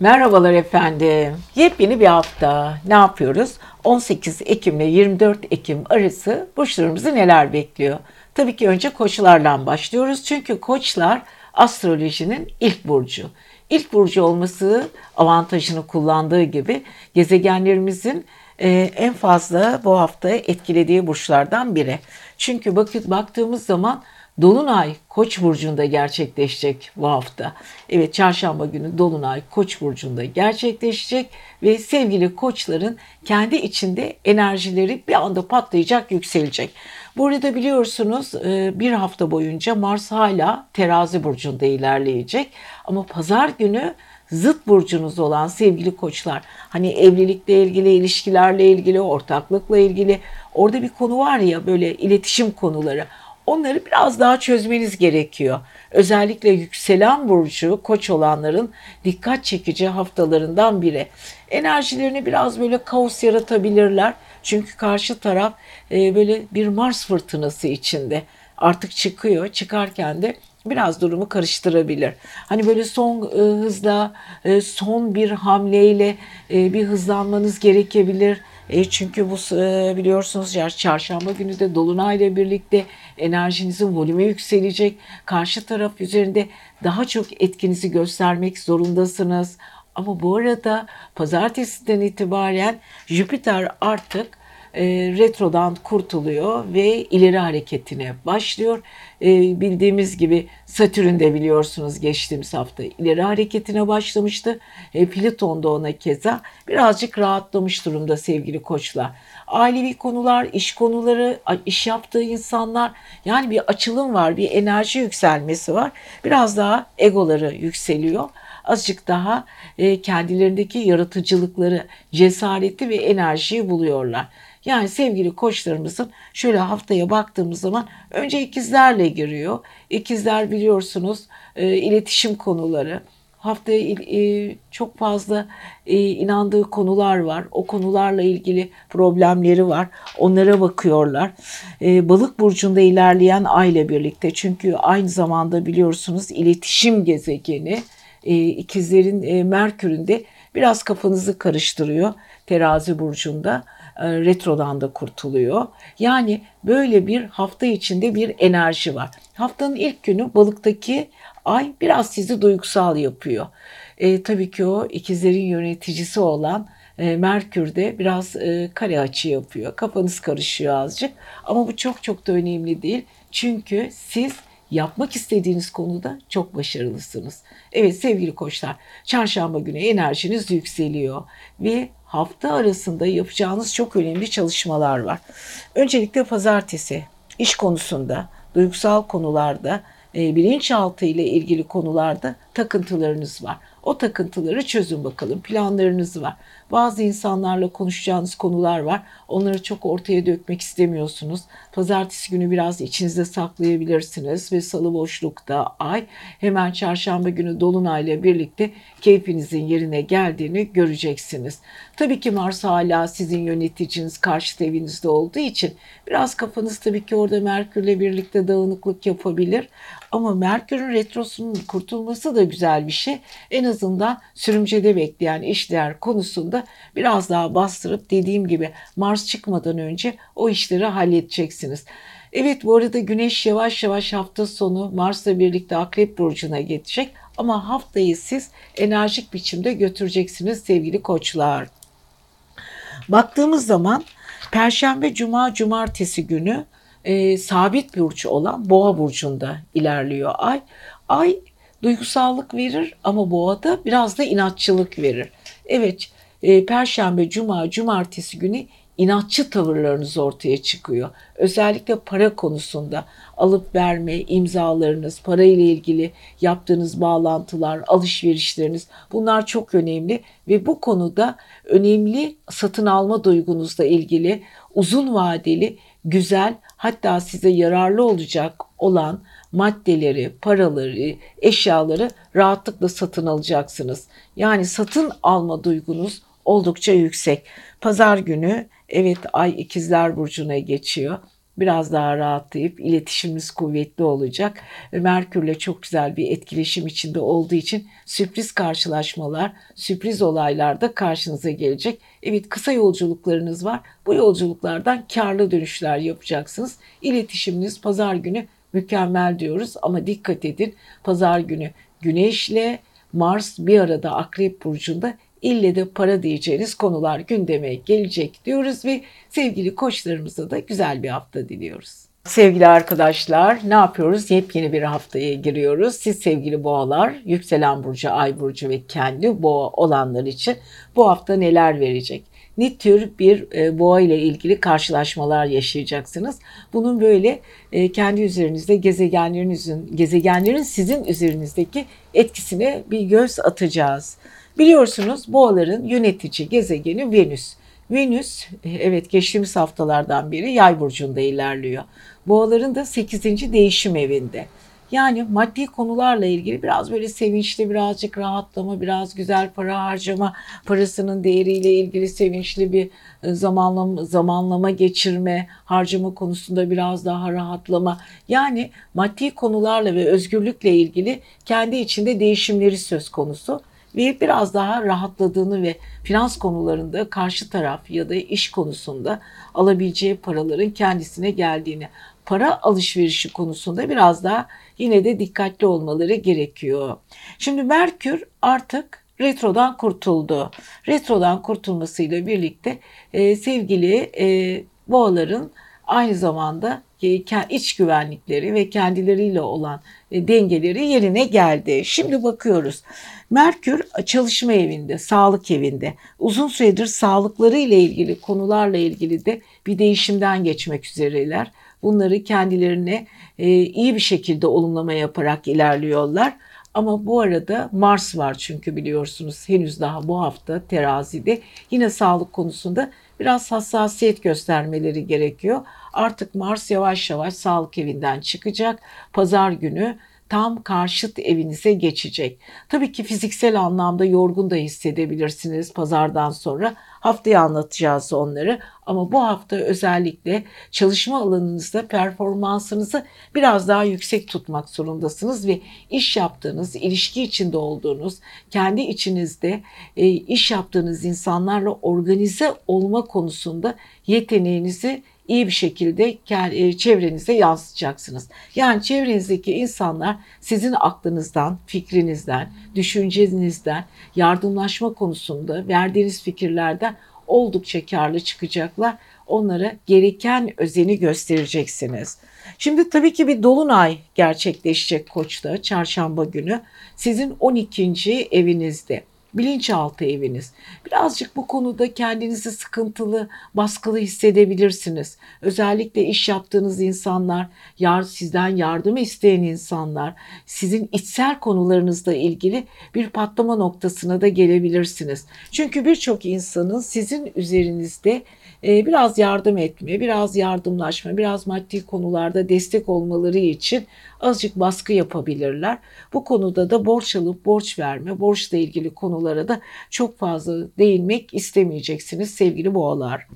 Merhabalar efendim. Yepyeni bir hafta. Ne yapıyoruz? 18 Ekim ile 24 Ekim arası burçlarımızı neler bekliyor? Tabii ki önce koçlarla başlıyoruz. Çünkü koçlar astrolojinin ilk burcu. İlk burcu olması avantajını kullandığı gibi gezegenlerimizin e, en fazla bu hafta etkilediği burçlardan biri. Çünkü bakıp baktığımız zaman Dolunay Koç burcunda gerçekleşecek bu hafta. Evet çarşamba günü Dolunay Koç burcunda gerçekleşecek ve sevgili koçların kendi içinde enerjileri bir anda patlayacak, yükselecek. Burada biliyorsunuz e, bir hafta boyunca Mars hala terazi burcunda ilerleyecek. Ama pazar günü zıt burcunuz olan sevgili koçlar hani evlilikle ilgili, ilişkilerle ilgili, ortaklıkla ilgili orada bir konu var ya böyle iletişim konuları onları biraz daha çözmeniz gerekiyor. Özellikle yükselen burcu koç olanların dikkat çekici haftalarından biri. Enerjilerini biraz böyle kaos yaratabilirler. Çünkü karşı taraf e, böyle bir Mars fırtınası içinde artık çıkıyor. Çıkarken de biraz durumu karıştırabilir. Hani böyle son e, hızla, e, son bir hamleyle bir hızlanmanız gerekebilir. E, çünkü bu e, biliyorsunuz çarşamba günü de dolunayla birlikte enerjinizin volümü yükselecek. Karşı taraf üzerinde daha çok etkinizi göstermek zorundasınız. Ama bu arada pazartesiden itibaren Jüpiter artık e, retrodan kurtuluyor ve ileri hareketine başlıyor. E, bildiğimiz gibi Satürn de biliyorsunuz geçtiğimiz hafta ileri hareketine başlamıştı. E, Plüton da ona keza birazcık rahatlamış durumda sevgili koçlar. Ailevi konular, iş konuları, iş yaptığı insanlar yani bir açılım var, bir enerji yükselmesi var. Biraz daha egoları yükseliyor azıcık daha e, kendilerindeki yaratıcılıkları, cesareti ve enerjiyi buluyorlar. Yani sevgili koçlarımızın şöyle haftaya baktığımız zaman önce ikizlerle giriyor. İkizler biliyorsunuz e, iletişim konuları. Haftaya e, çok fazla e, inandığı konular var. O konularla ilgili problemleri var. Onlara bakıyorlar. E, balık burcunda ilerleyen ay ile birlikte. Çünkü aynı zamanda biliyorsunuz iletişim gezegeni. E, ikizlerin e, Merkür'ünde biraz kafanızı karıştırıyor terazi burcunda retrodan da kurtuluyor. Yani böyle bir hafta içinde bir enerji var. Haftanın ilk günü balıktaki ay biraz sizi duygusal yapıyor. E, tabii ki o ikizlerin yöneticisi olan e, Merkür de biraz e, kare açı yapıyor. Kafanız karışıyor azıcık. Ama bu çok çok da önemli değil. Çünkü siz yapmak istediğiniz konuda çok başarılısınız. Evet sevgili koçlar, çarşamba günü enerjiniz yükseliyor ve hafta arasında yapacağınız çok önemli çalışmalar var. Öncelikle pazartesi iş konusunda, duygusal konularda, e, bilinçaltı ile ilgili konularda takıntılarınız var. O takıntıları çözün bakalım. Planlarınız var. Bazı insanlarla konuşacağınız konular var. Onları çok ortaya dökmek istemiyorsunuz. Pazartesi günü biraz içinizde saklayabilirsiniz ve salı boşlukta ay hemen çarşamba günü dolunayla birlikte keyfinizin yerine geldiğini göreceksiniz. Tabii ki Mars hala sizin yöneticiniz karşı evinizde olduğu için biraz kafanız tabii ki orada Merkürle birlikte dağınıklık yapabilir. Ama Merkür'ün retrosunun kurtulması da güzel bir şey. En azından sürümcede bekleyen işler konusunda biraz daha bastırıp dediğim gibi Mars çıkmadan önce o işleri halledeceksiniz. Evet bu arada Güneş yavaş yavaş hafta sonu Mars'la birlikte Akrep Burcu'na geçecek. Ama haftayı siz enerjik biçimde götüreceksiniz sevgili koçlar. Baktığımız zaman Perşembe, Cuma, Cumartesi günü e, sabit burç olan Boğa burcunda ilerliyor ay. Ay duygusallık verir ama Boğa'da biraz da inatçılık verir. Evet, e, Perşembe, Cuma, Cumartesi günü inatçı tavırlarınız ortaya çıkıyor. Özellikle para konusunda alıp verme, imzalarınız, para ile ilgili yaptığınız bağlantılar, alışverişleriniz bunlar çok önemli ve bu konuda önemli satın alma duygunuzla ilgili uzun vadeli, güzel hatta size yararlı olacak olan maddeleri, paraları, eşyaları rahatlıkla satın alacaksınız. Yani satın alma duygunuz oldukça yüksek. Pazar günü evet ay ikizler burcuna geçiyor. Biraz daha rahatlayıp iletişimimiz kuvvetli olacak. Merkür'le çok güzel bir etkileşim içinde olduğu için sürpriz karşılaşmalar, sürpriz olaylar da karşınıza gelecek. Evet kısa yolculuklarınız var. Bu yolculuklardan karlı dönüşler yapacaksınız. İletişiminiz pazar günü mükemmel diyoruz ama dikkat edin pazar günü güneşle Mars bir arada Akrep Burcu'nda ille de para diyeceğiniz konular gündeme gelecek diyoruz ve sevgili koçlarımıza da güzel bir hafta diliyoruz. Sevgili arkadaşlar ne yapıyoruz? Yepyeni bir haftaya giriyoruz. Siz sevgili boğalar, yükselen burcu, ay burcu ve kendi boğa olanlar için bu hafta neler verecek? ne tür bir e, boğa ile ilgili karşılaşmalar yaşayacaksınız. Bunun böyle e, kendi üzerinizde gezegenlerin, gezegenlerin sizin üzerinizdeki etkisine bir göz atacağız. Biliyorsunuz boğaların yönetici gezegeni Venüs. Venüs evet geçtiğimiz haftalardan beri yay burcunda ilerliyor. Boğaların da 8. değişim evinde. Yani maddi konularla ilgili biraz böyle sevinçli, birazcık rahatlama, biraz güzel para harcama, parasının değeriyle ilgili sevinçli bir e, zamanlama, zamanlama geçirme, harcama konusunda biraz daha rahatlama. Yani maddi konularla ve özgürlükle ilgili kendi içinde değişimleri söz konusu ve biraz daha rahatladığını ve finans konularında karşı taraf ya da iş konusunda alabileceği paraların kendisine geldiğini, para alışverişi konusunda biraz daha yine de dikkatli olmaları gerekiyor. Şimdi Merkür artık retrodan kurtuldu. Retrodan kurtulmasıyla birlikte e, sevgili e, boğaların aynı zamanda e, iç güvenlikleri ve kendileriyle olan e, dengeleri yerine geldi. Şimdi bakıyoruz. Merkür çalışma evinde, sağlık evinde. Uzun süredir sağlıkları ile ilgili konularla ilgili de bir değişimden geçmek üzereler. Bunları kendilerine e, iyi bir şekilde olumlama yaparak ilerliyorlar. Ama bu arada Mars var çünkü biliyorsunuz henüz daha bu hafta terazide yine sağlık konusunda biraz hassasiyet göstermeleri gerekiyor. Artık Mars yavaş yavaş sağlık evinden çıkacak. Pazar günü tam karşıt evinize geçecek. Tabii ki fiziksel anlamda yorgun da hissedebilirsiniz pazardan sonra. Haftaya anlatacağız onları ama bu hafta özellikle çalışma alanınızda performansınızı biraz daha yüksek tutmak zorundasınız ve iş yaptığınız, ilişki içinde olduğunuz, kendi içinizde e, iş yaptığınız insanlarla organize olma konusunda yeteneğinizi iyi bir şekilde e, çevrenize yansıtacaksınız. Yani çevrenizdeki insanlar sizin aklınızdan, fikrinizden, düşüncenizden, yardımlaşma konusunda verdiğiniz fikirlerden oldukça karlı çıkacaklar. Onlara gereken özeni göstereceksiniz. Şimdi tabii ki bir dolunay gerçekleşecek Koç'ta çarşamba günü. Sizin 12. evinizde bilinçaltı eviniz. Birazcık bu konuda kendinizi sıkıntılı, baskılı hissedebilirsiniz. Özellikle iş yaptığınız insanlar, yar, sizden yardım isteyen insanlar, sizin içsel konularınızla ilgili bir patlama noktasına da gelebilirsiniz. Çünkü birçok insanın sizin üzerinizde e, biraz yardım etme, biraz yardımlaşma, biraz maddi konularda destek olmaları için azıcık baskı yapabilirler. Bu konuda da borç alıp borç verme, borçla ilgili konulara da çok fazla değinmek istemeyeceksiniz sevgili boğalar.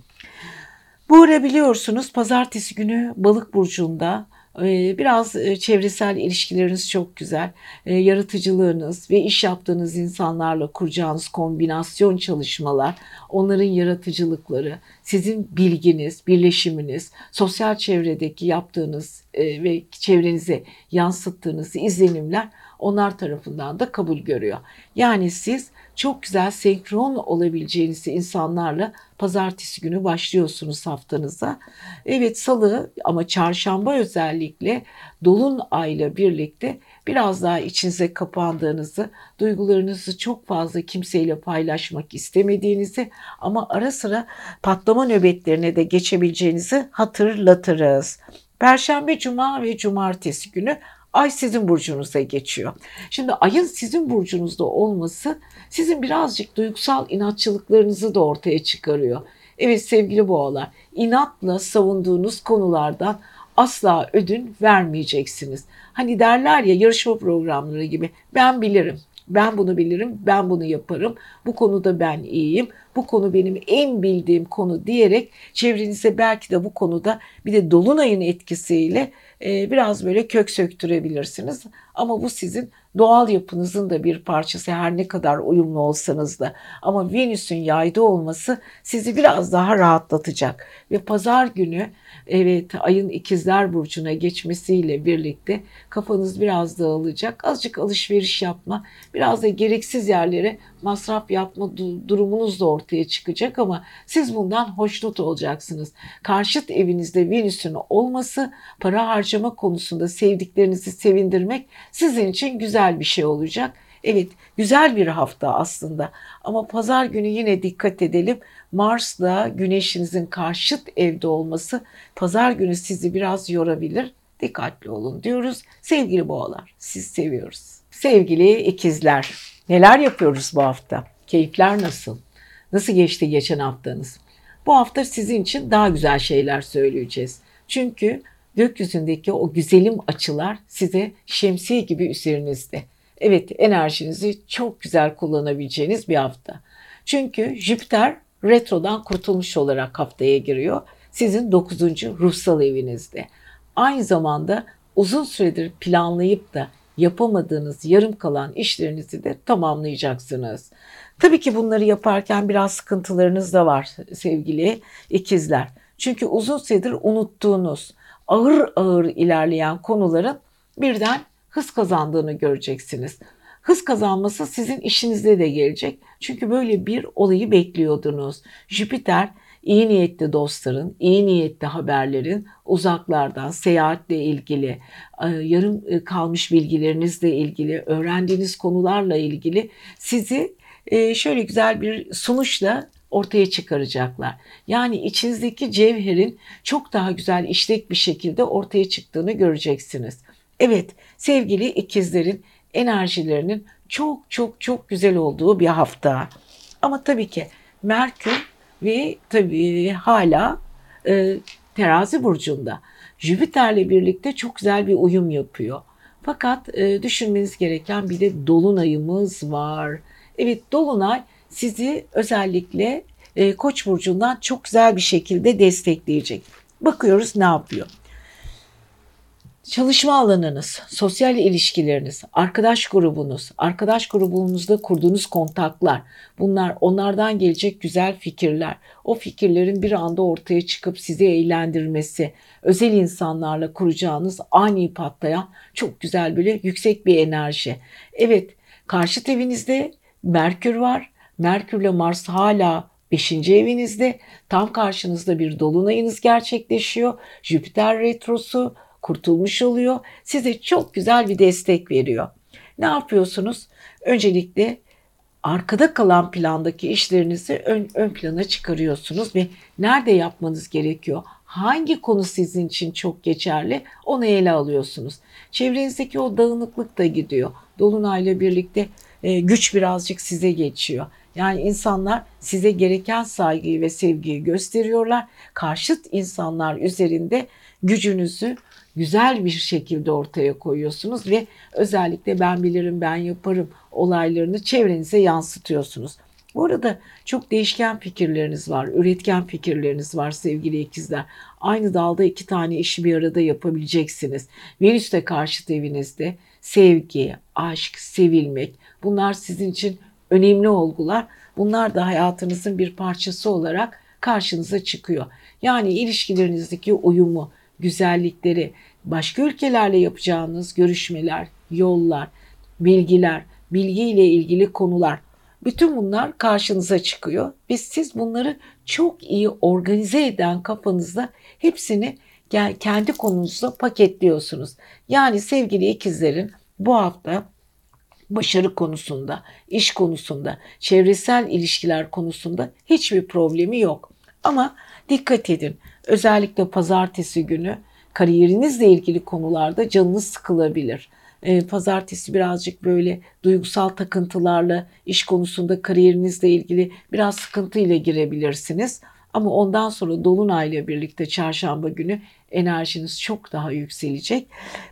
Bu ara biliyorsunuz pazartesi günü balık burcunda ee, biraz e, çevresel ilişkileriniz çok güzel. Ee, yaratıcılığınız ve iş yaptığınız insanlarla kuracağınız kombinasyon çalışmalar, onların yaratıcılıkları, sizin bilginiz, birleşiminiz, sosyal çevredeki yaptığınız e, ve çevrenize yansıttığınız izlenimler onlar tarafından da kabul görüyor. Yani siz çok güzel senkron olabileceğiniz insanlarla pazartesi günü başlıyorsunuz haftanıza. Evet salı ama çarşamba özellikle dolun ayla birlikte biraz daha içinize kapandığınızı, duygularınızı çok fazla kimseyle paylaşmak istemediğinizi ama ara sıra patlama nöbetlerine de geçebileceğinizi hatırlatırız. Perşembe, cuma ve cumartesi günü Ay sizin burcunuza geçiyor. Şimdi ayın sizin burcunuzda olması sizin birazcık duygusal inatçılıklarınızı da ortaya çıkarıyor. Evet sevgili boğalar, inatla savunduğunuz konulardan asla ödün vermeyeceksiniz. Hani derler ya yarışma programları gibi ben bilirim, ben bunu bilirim, ben bunu yaparım, bu konuda ben iyiyim, bu konu benim en bildiğim konu diyerek çevrenize belki de bu konuda bir de dolunayın etkisiyle e, biraz böyle kök söktürebilirsiniz. Ama bu sizin doğal yapınızın da bir parçası her ne kadar uyumlu olsanız da. Ama Venüs'ün yayda olması sizi biraz daha rahatlatacak. Ve pazar günü evet ayın ikizler burcuna geçmesiyle birlikte kafanız biraz dağılacak. Azıcık alışveriş yapma, biraz da gereksiz yerlere masraf yapma durumunuz da ortaya çıkacak ama siz bundan hoşnut olacaksınız. Karşıt evinizde Venüs'ün olması para harcama konusunda sevdiklerinizi sevindirmek sizin için güzel bir şey olacak. Evet güzel bir hafta aslında ama pazar günü yine dikkat edelim. Mars'la güneşinizin karşıt evde olması pazar günü sizi biraz yorabilir. Dikkatli olun diyoruz. Sevgili boğalar siz seviyoruz. Sevgili ikizler neler yapıyoruz bu hafta? Keyifler nasıl? Nasıl geçti geçen haftanız? Bu hafta sizin için daha güzel şeyler söyleyeceğiz. Çünkü gökyüzündeki o güzelim açılar size şemsiye gibi üzerinizde. Evet enerjinizi çok güzel kullanabileceğiniz bir hafta. Çünkü Jüpiter retrodan kurtulmuş olarak haftaya giriyor. Sizin 9. ruhsal evinizde. Aynı zamanda uzun süredir planlayıp da yapamadığınız yarım kalan işlerinizi de tamamlayacaksınız. Tabii ki bunları yaparken biraz sıkıntılarınız da var sevgili ikizler. Çünkü uzun süredir unuttuğunuz, ağır ağır ilerleyen konuların birden hız kazandığını göreceksiniz. Hız kazanması sizin işinizde de gelecek. Çünkü böyle bir olayı bekliyordunuz. Jüpiter iyi niyetli dostların, iyi niyetli haberlerin uzaklardan seyahatle ilgili, e, yarım e, kalmış bilgilerinizle ilgili, öğrendiğiniz konularla ilgili sizi e, şöyle güzel bir sunuşla ortaya çıkaracaklar. Yani içinizdeki cevherin çok daha güzel işlek bir şekilde ortaya çıktığını göreceksiniz. Evet sevgili ikizlerin enerjilerinin çok çok çok güzel olduğu bir hafta. Ama tabii ki Merkür ve tabii hala e, terazi burcunda. Jüpiter'le birlikte çok güzel bir uyum yapıyor. Fakat e, düşünmeniz gereken bir de dolunayımız var. Evet dolunay sizi özellikle e, Koç burcundan çok güzel bir şekilde destekleyecek. Bakıyoruz ne yapıyor. Çalışma alanınız, sosyal ilişkileriniz, arkadaş grubunuz, arkadaş grubunuzda kurduğunuz kontaklar, bunlar onlardan gelecek güzel fikirler. O fikirlerin bir anda ortaya çıkıp sizi eğlendirmesi, özel insanlarla kuracağınız ani patlayan çok güzel böyle yüksek bir enerji. Evet, karşı evinizde Merkür var. Merkür ile Mars hala 5. evinizde. Tam karşınızda bir dolunayınız gerçekleşiyor. Jüpiter retrosu kurtulmuş oluyor. Size çok güzel bir destek veriyor. Ne yapıyorsunuz? Öncelikle arkada kalan plandaki işlerinizi ön, ön plana çıkarıyorsunuz ve nerede yapmanız gerekiyor? Hangi konu sizin için çok geçerli? Onu ele alıyorsunuz. Çevrenizdeki o dağınıklık da gidiyor. Dolunayla birlikte e, güç birazcık size geçiyor. Yani insanlar size gereken saygıyı ve sevgiyi gösteriyorlar. Karşıt insanlar üzerinde gücünüzü güzel bir şekilde ortaya koyuyorsunuz ve özellikle ben bilirim ben yaparım olaylarını çevrenize yansıtıyorsunuz. Bu arada çok değişken fikirleriniz var, üretken fikirleriniz var sevgili ikizler. Aynı dalda iki tane işi bir arada yapabileceksiniz. Venüs de karşıt evinizde sevgi, aşk, sevilmek bunlar sizin için önemli olgular. Bunlar da hayatınızın bir parçası olarak karşınıza çıkıyor. Yani ilişkilerinizdeki uyumu, güzellikleri, başka ülkelerle yapacağınız görüşmeler, yollar, bilgiler, bilgiyle ilgili konular bütün bunlar karşınıza çıkıyor ve siz bunları çok iyi organize eden kafanızda hepsini kendi konunuzda paketliyorsunuz. Yani sevgili ikizlerin bu hafta başarı konusunda, iş konusunda, çevresel ilişkiler konusunda hiçbir problemi yok. Ama dikkat edin. Özellikle pazartesi günü kariyerinizle ilgili konularda canınız sıkılabilir. E, pazartesi birazcık böyle duygusal takıntılarla iş konusunda kariyerinizle ilgili biraz sıkıntıyla girebilirsiniz. Ama ondan sonra Dolunay'la birlikte çarşamba günü enerjiniz çok daha yükselecek.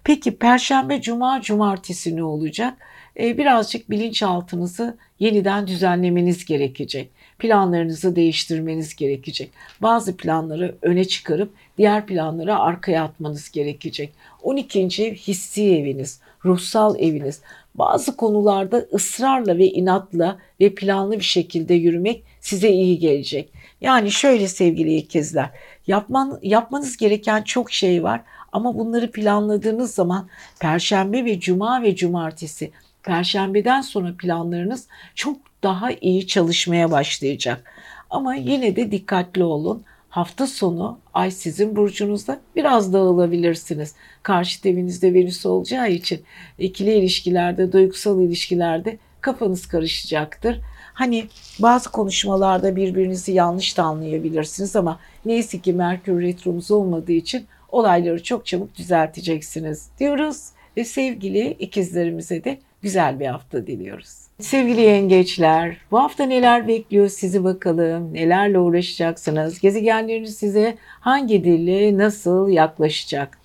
Peki perşembe, cuma, cumartesi ne olacak? E, birazcık bilinçaltınızı yeniden düzenlemeniz gerekecek. Planlarınızı değiştirmeniz gerekecek. Bazı planları öne çıkarıp diğer planları arkaya atmanız gerekecek. 12. hissi eviniz, ruhsal eviniz. Bazı konularda ısrarla ve inatla ve planlı bir şekilde yürümek size iyi gelecek. Yani şöyle sevgili ikizler, yapman, yapmanız gereken çok şey var ama bunları planladığınız zaman perşembe ve cuma ve cumartesi perşembeden sonra planlarınız çok daha iyi çalışmaya başlayacak. Ama yine de dikkatli olun. Hafta sonu ay sizin burcunuzda biraz dağılabilirsiniz. Karşı evinizde Venüs olacağı için ikili ilişkilerde, duygusal ilişkilerde kafanız karışacaktır. Hani bazı konuşmalarda birbirinizi yanlış da anlayabilirsiniz ama neyse ki Merkür Retromuz olmadığı için olayları çok çabuk düzelteceksiniz diyoruz. Ve sevgili ikizlerimize de güzel bir hafta diliyoruz. Sevgili yengeçler, bu hafta neler bekliyor sizi bakalım, nelerle uğraşacaksınız, gezegenleriniz size hangi dille nasıl yaklaşacak?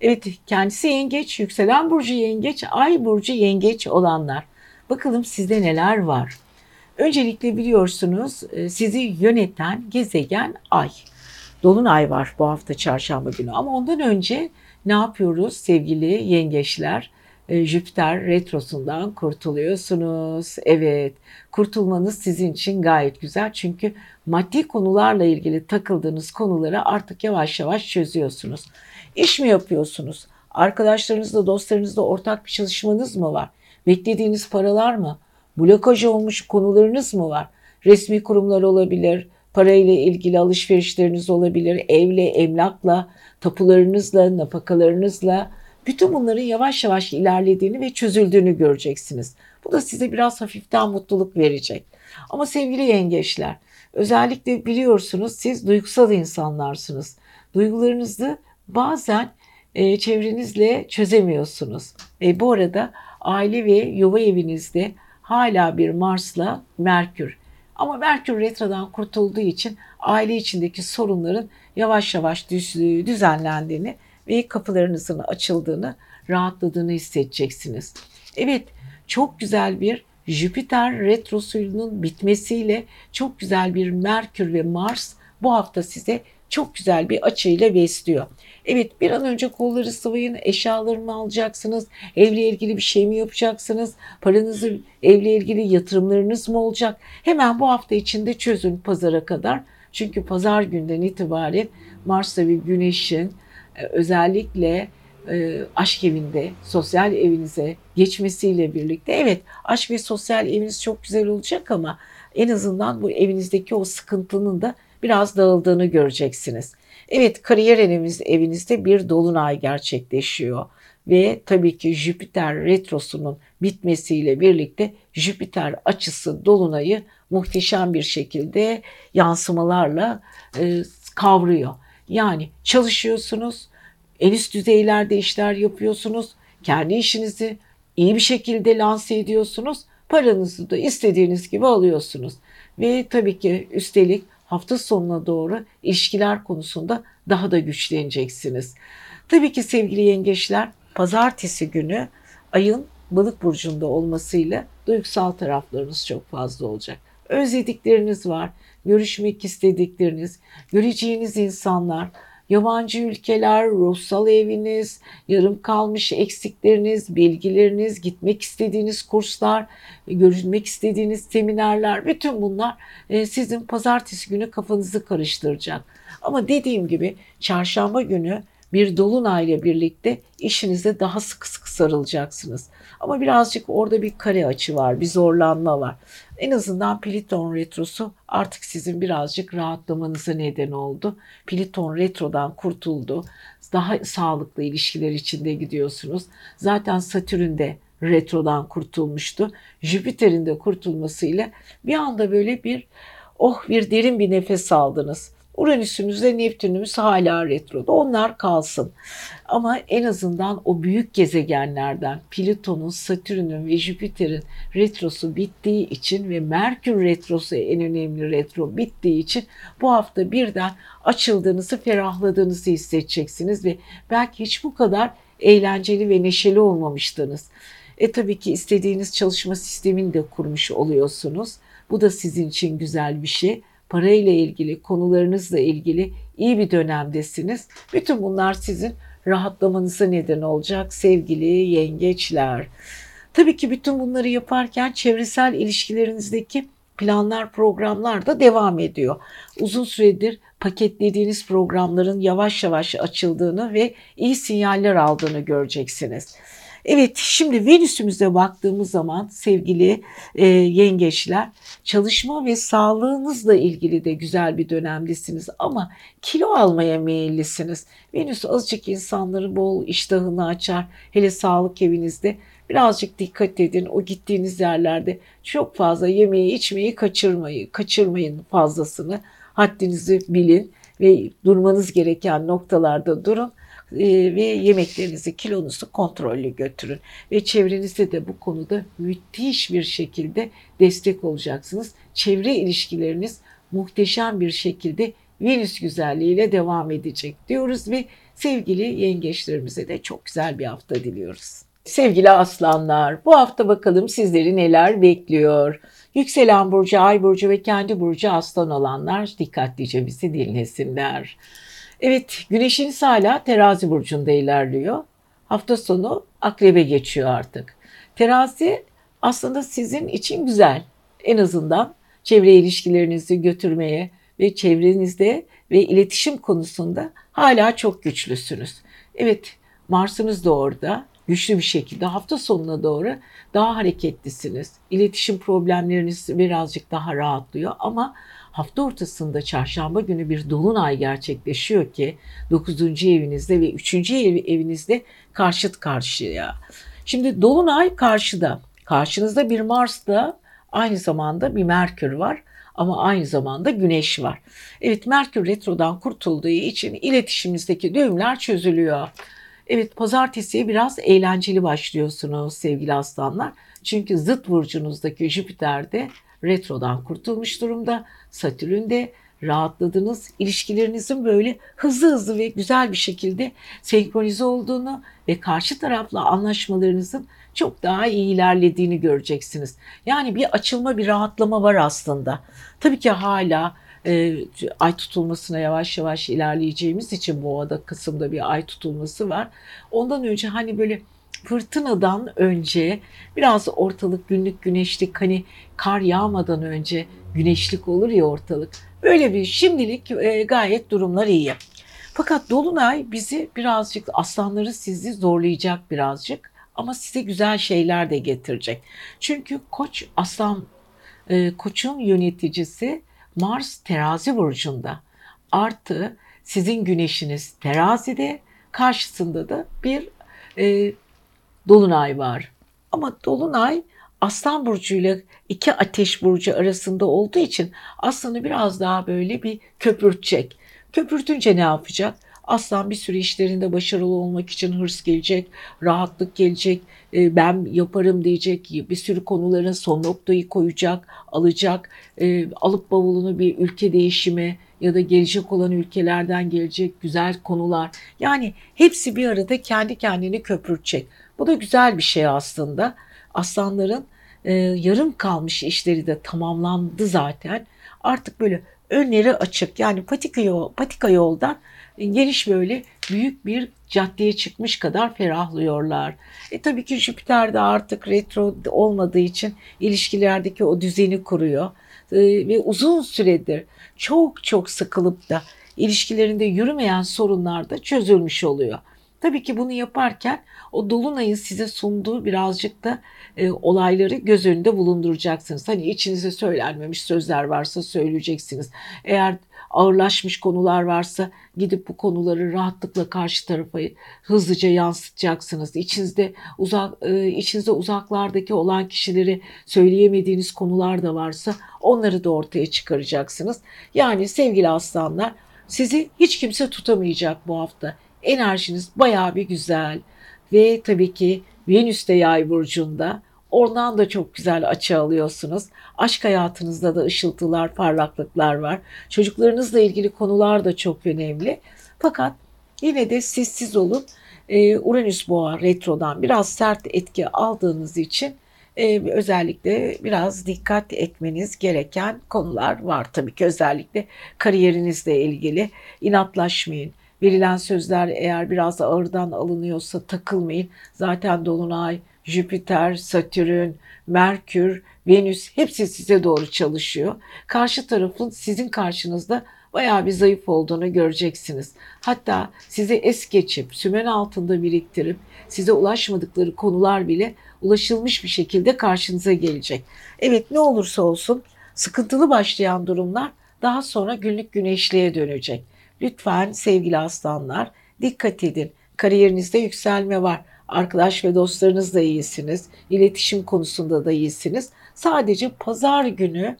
Evet, kendisi yengeç, yükselen burcu yengeç, ay burcu yengeç olanlar. Bakalım sizde neler var? Öncelikle biliyorsunuz e, sizi yöneten gezegen ay. Dolunay var bu hafta çarşamba günü ama ondan önce ne yapıyoruz sevgili yengeçler? E, Jüpiter retrosundan kurtuluyorsunuz. Evet, kurtulmanız sizin için gayet güzel. Çünkü maddi konularla ilgili takıldığınız konuları artık yavaş yavaş çözüyorsunuz. İş mi yapıyorsunuz? Arkadaşlarınızla, dostlarınızla ortak bir çalışmanız mı var? Beklediğiniz paralar mı? Blokaj olmuş konularınız mı var? Resmi kurumlar olabilir, parayla ilgili alışverişleriniz olabilir, evle, emlakla, tapularınızla, nafakalarınızla, bütün bunların yavaş yavaş ilerlediğini ve çözüldüğünü göreceksiniz. Bu da size biraz hafiften mutluluk verecek. Ama sevgili yengeçler, özellikle biliyorsunuz siz duygusal insanlarsınız. Duygularınızı bazen e, çevrenizle çözemiyorsunuz. Ve bu arada aile ve yuva evinizde hala bir Mars'la Merkür. Ama Merkür retrodan kurtulduğu için aile içindeki sorunların yavaş yavaş düzenlendiğini ve kapılarınızın açıldığını, rahatladığını hissedeceksiniz. Evet, çok güzel bir Jüpiter retrosunun bitmesiyle çok güzel bir Merkür ve Mars bu hafta size çok güzel bir açıyla besliyor. Evet bir an önce kolları sıvayın, eşyalarını alacaksınız, evle ilgili bir şey mi yapacaksınız, paranızı evle ilgili yatırımlarınız mı olacak? Hemen bu hafta içinde çözün pazara kadar. Çünkü pazar günden itibaren Mars'ta ve Güneş'in özellikle e, aşk evinde, sosyal evinize geçmesiyle birlikte evet aşk ve sosyal eviniz çok güzel olacak ama en azından bu evinizdeki o sıkıntının da biraz dağıldığını göreceksiniz. Evet kariyer eviniz, evinizde bir dolunay gerçekleşiyor ve tabii ki Jüpiter retrosunun bitmesiyle birlikte Jüpiter açısı dolunayı muhteşem bir şekilde yansımalarla e, kavruyor. Yani çalışıyorsunuz, en üst düzeylerde işler yapıyorsunuz, kendi işinizi iyi bir şekilde lanse ediyorsunuz, paranızı da istediğiniz gibi alıyorsunuz. Ve tabii ki üstelik hafta sonuna doğru ilişkiler konusunda daha da güçleneceksiniz. Tabii ki sevgili yengeçler pazartesi günü ayın balık burcunda olmasıyla duygusal taraflarınız çok fazla olacak. Özledikleriniz var, görüşmek istedikleriniz, göreceğiniz insanlar, yabancı ülkeler, ruhsal eviniz, yarım kalmış eksikleriniz, bilgileriniz, gitmek istediğiniz kurslar, görünmek istediğiniz seminerler, bütün bunlar e, sizin pazartesi günü kafanızı karıştıracak. Ama dediğim gibi çarşamba günü bir dolunayla birlikte işinize daha sıkı sıkı sarılacaksınız. Ama birazcık orada bir kare açı var, bir zorlanma var. En azından Pliton retrosu artık sizin birazcık rahatlamanıza neden oldu. Pliton retrodan kurtuldu. Daha sağlıklı ilişkiler içinde gidiyorsunuz. Zaten Satürn de retrodan kurtulmuştu. Jüpiter'in de kurtulmasıyla bir anda böyle bir oh bir derin bir nefes aldınız. Uranüs'ümüz ve Neptün'ümüz hala retroda. Onlar kalsın. Ama en azından o büyük gezegenlerden Plüton'un, Satürn'ün ve Jüpiter'in retrosu bittiği için ve Merkür retrosu en önemli retro bittiği için bu hafta birden açıldığınızı, ferahladığınızı hissedeceksiniz ve belki hiç bu kadar eğlenceli ve neşeli olmamıştınız. E tabii ki istediğiniz çalışma sistemini de kurmuş oluyorsunuz. Bu da sizin için güzel bir şey. Parayla ilgili, konularınızla ilgili iyi bir dönemdesiniz. Bütün bunlar sizin rahatlamanıza neden olacak sevgili yengeçler. Tabii ki bütün bunları yaparken çevresel ilişkilerinizdeki planlar, programlar da devam ediyor. Uzun süredir paketlediğiniz programların yavaş yavaş açıldığını ve iyi sinyaller aldığını göreceksiniz. Evet şimdi Venüs'ümüze baktığımız zaman sevgili e, yengeçler çalışma ve sağlığınızla ilgili de güzel bir dönemdesiniz ama kilo almaya meyillisiniz. Venüs azıcık insanların bol iştahını açar hele sağlık evinizde. Birazcık dikkat edin o gittiğiniz yerlerde çok fazla yemeği içmeyi kaçırmayın, kaçırmayın fazlasını. Haddinizi bilin ve durmanız gereken noktalarda durun ve yemeklerinizi, kilonuzu kontrollü götürün. Ve çevrenizde de bu konuda müthiş bir şekilde destek olacaksınız. Çevre ilişkileriniz muhteşem bir şekilde Venüs güzelliğiyle devam edecek diyoruz ve sevgili yengeçlerimize de çok güzel bir hafta diliyoruz. Sevgili aslanlar, bu hafta bakalım sizleri neler bekliyor. Yükselen burcu, ay burcu ve kendi burcu aslan olanlar dikkatlice bizi dinlesinler. Evet, güneşiniz hala terazi burcunda ilerliyor. Hafta sonu akrebe geçiyor artık. Terazi aslında sizin için güzel. En azından çevre ilişkilerinizi götürmeye ve çevrenizde ve iletişim konusunda hala çok güçlüsünüz. Evet, Mars'ınız da orada güçlü bir şekilde hafta sonuna doğru daha hareketlisiniz. İletişim problemleriniz birazcık daha rahatlıyor ama hafta ortasında çarşamba günü bir dolunay gerçekleşiyor ki 9. evinizde ve 3. Ev, evinizde karşıt karşıya. Şimdi dolunay karşıda. Karşınızda bir Mars da aynı zamanda bir Merkür var ama aynı zamanda Güneş var. Evet Merkür retrodan kurtulduğu için iletişimimizdeki düğümler çözülüyor. Evet pazartesiye biraz eğlenceli başlıyorsunuz sevgili aslanlar. Çünkü zıt burcunuzdaki Jüpiter de retrodan kurtulmuş durumda. Satürn de rahatladınız. İlişkilerinizin böyle hızlı hızlı ve güzel bir şekilde senkronize olduğunu ve karşı tarafla anlaşmalarınızın çok daha iyi ilerlediğini göreceksiniz. Yani bir açılma, bir rahatlama var aslında. Tabii ki hala e, ay tutulmasına yavaş yavaş ilerleyeceğimiz için boğada Kasım'da bir ay tutulması var. Ondan önce hani böyle fırtınadan önce biraz ortalık günlük güneşlik hani kar yağmadan önce güneşlik olur ya ortalık. Böyle bir şimdilik e, gayet durumlar iyi. Fakat Dolunay bizi birazcık aslanları sizi zorlayacak birazcık ama size güzel şeyler de getirecek. Çünkü Koç aslan e, Koç'un yöneticisi Mars terazi burcunda. Artı sizin güneşiniz terazide karşısında da bir e, dolunay var. Ama dolunay Aslan burcu ile iki ateş burcu arasında olduğu için aslanı biraz daha böyle bir köpürtecek. Köpürtünce ne yapacak? Aslan bir sürü işlerinde başarılı olmak için hırs gelecek, rahatlık gelecek, e, ben yaparım diyecek, bir sürü konuların son noktayı koyacak, alacak, e, alıp bavulunu bir ülke değişimi ya da gelecek olan ülkelerden gelecek güzel konular. Yani hepsi bir arada kendi kendini köpürtecek. Bu da güzel bir şey aslında. Aslanların e, yarım kalmış işleri de tamamlandı zaten. Artık böyle önleri açık yani patika, yol, patika yoldan geniş böyle büyük bir caddeye çıkmış kadar ferahlıyorlar. E tabii ki Jüpiter de artık retro olmadığı için ilişkilerdeki o düzeni kuruyor. E, ve uzun süredir çok çok sıkılıp da ilişkilerinde yürümeyen sorunlar da çözülmüş oluyor. Tabii ki bunu yaparken o dolunayın size sunduğu birazcık da e, olayları göz önünde bulunduracaksınız. Hani içinize söylenmemiş sözler varsa söyleyeceksiniz. Eğer ağırlaşmış konular varsa gidip bu konuları rahatlıkla karşı tarafa hızlıca yansıtacaksınız. İçinizde uzak e, içinizde uzaklardaki olan kişileri söyleyemediğiniz konular da varsa onları da ortaya çıkaracaksınız. Yani sevgili aslanlar sizi hiç kimse tutamayacak bu hafta enerjiniz bayağı bir güzel. Ve tabii ki Venüs de yay burcunda. Oradan da çok güzel açı alıyorsunuz. Aşk hayatınızda da ışıltılar, parlaklıklar var. Çocuklarınızla ilgili konular da çok önemli. Fakat yine de sessiz olun. Ee, Uranüs boğa retrodan biraz sert etki aldığınız için e, özellikle biraz dikkat etmeniz gereken konular var tabii ki özellikle kariyerinizle ilgili inatlaşmayın. Verilen sözler eğer biraz ağırdan alınıyorsa takılmayın. Zaten Dolunay, Jüpiter, Satürn, Merkür, Venüs hepsi size doğru çalışıyor. Karşı tarafın sizin karşınızda bayağı bir zayıf olduğunu göreceksiniz. Hatta sizi es geçip, sümen altında biriktirip size ulaşmadıkları konular bile ulaşılmış bir şekilde karşınıza gelecek. Evet ne olursa olsun sıkıntılı başlayan durumlar daha sonra günlük güneşliğe dönecek. Lütfen sevgili aslanlar dikkat edin. Kariyerinizde yükselme var. Arkadaş ve dostlarınız da iyisiniz. İletişim konusunda da iyisiniz. Sadece pazar günü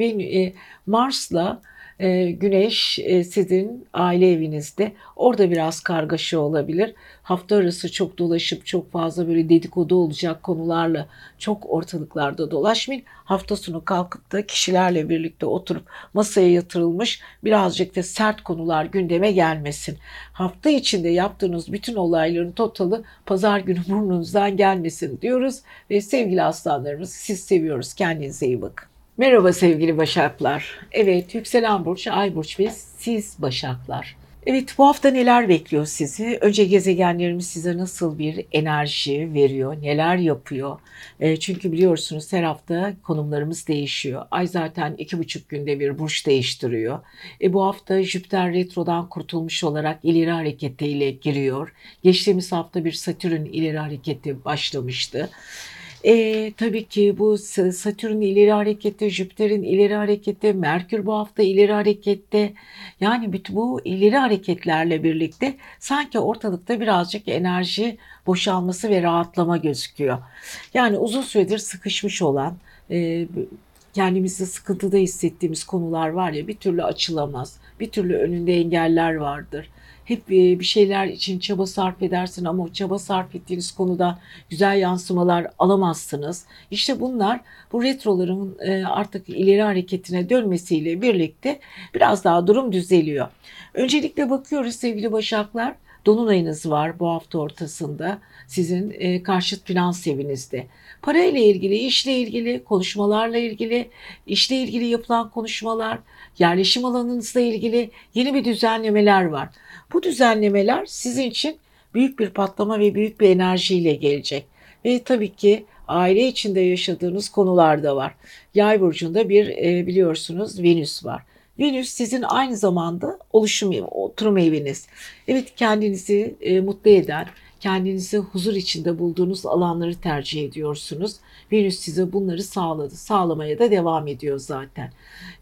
e, Mars'la e, güneş e, sizin aile evinizde. Orada biraz kargaşa olabilir. Hafta arası çok dolaşıp çok fazla böyle dedikodu olacak konularla çok ortalıklarda dolaşmayın. Hafta sonu kalkıp da kişilerle birlikte oturup masaya yatırılmış birazcık da sert konular gündeme gelmesin. Hafta içinde yaptığınız bütün olayların totalı pazar günü burnunuzdan gelmesin diyoruz. Ve sevgili aslanlarımız siz seviyoruz. Kendinize iyi bakın. Merhaba sevgili Başaklar. Evet, yükselen burç, ay burç ve siz Başaklar. Evet, bu hafta neler bekliyor sizi? Önce gezegenlerimiz size nasıl bir enerji veriyor, neler yapıyor? E, çünkü biliyorsunuz her hafta konumlarımız değişiyor. Ay zaten iki buçuk günde bir burç değiştiriyor. E, bu hafta Jüpiter retrodan kurtulmuş olarak ileri hareketiyle giriyor. Geçtiğimiz hafta bir Satürn ileri hareketi başlamıştı. E, tabii ki bu Satürn ileri harekette, Jüpiter'in ileri harekette, Merkür bu hafta ileri harekette. Yani bütün bu ileri hareketlerle birlikte sanki ortalıkta birazcık enerji boşalması ve rahatlama gözüküyor. Yani uzun süredir sıkışmış olan, e, kendimizi sıkıntıda hissettiğimiz konular var ya bir türlü açılamaz. Bir türlü önünde engeller vardır hep e, bir şeyler için çaba sarf edersin ama o çaba sarf ettiğiniz konuda güzel yansımalar alamazsınız. İşte bunlar bu retroların e, artık ileri hareketine dönmesiyle birlikte biraz daha durum düzeliyor. Öncelikle bakıyoruz sevgili Başaklar. Dolunayınız var bu hafta ortasında sizin e, karşıt finans evinizde. Para ile ilgili, işle ilgili, konuşmalarla ilgili, işle ilgili yapılan konuşmalar, yerleşim alanınızla ilgili yeni bir düzenlemeler var. Bu düzenlemeler sizin için büyük bir patlama ve büyük bir enerjiyle gelecek. Ve tabii ki aile içinde yaşadığınız konular da var. Yay burcunda bir e, biliyorsunuz Venüs var. Venüs sizin aynı zamanda oluşum, oturum eviniz. Evet kendinizi e, mutlu eden, kendinizi huzur içinde bulduğunuz alanları tercih ediyorsunuz. Venüs size bunları sağladı. Sağlamaya da devam ediyor zaten.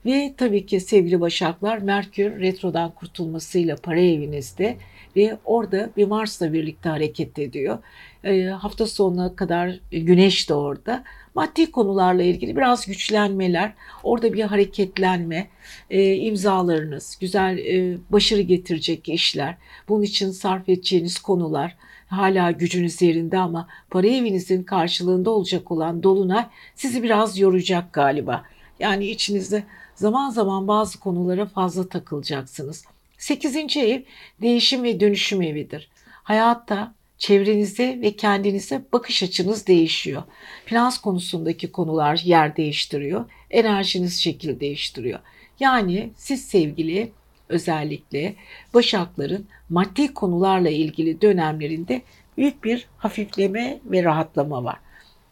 Ve tabii ki sevgili Başaklar Merkür retrodan kurtulmasıyla para evinizde ve orada bir Mars'la birlikte hareket ediyor. E, hafta sonuna kadar Güneş de orada. Maddi konularla ilgili biraz güçlenmeler, orada bir hareketlenme, e, imzalarınız, güzel e, başarı getirecek işler, bunun için sarf edeceğiniz konular, hala gücünüz yerinde ama para evinizin karşılığında olacak olan dolunay sizi biraz yoracak galiba. Yani içinizde zaman zaman bazı konulara fazla takılacaksınız. 8. ev değişim ve dönüşüm evidir. Hayatta çevrenize ve kendinize bakış açınız değişiyor. Finans konusundaki konular yer değiştiriyor. Enerjiniz şekil değiştiriyor. Yani siz sevgili özellikle Başakların maddi konularla ilgili dönemlerinde büyük bir hafifleme ve rahatlama var.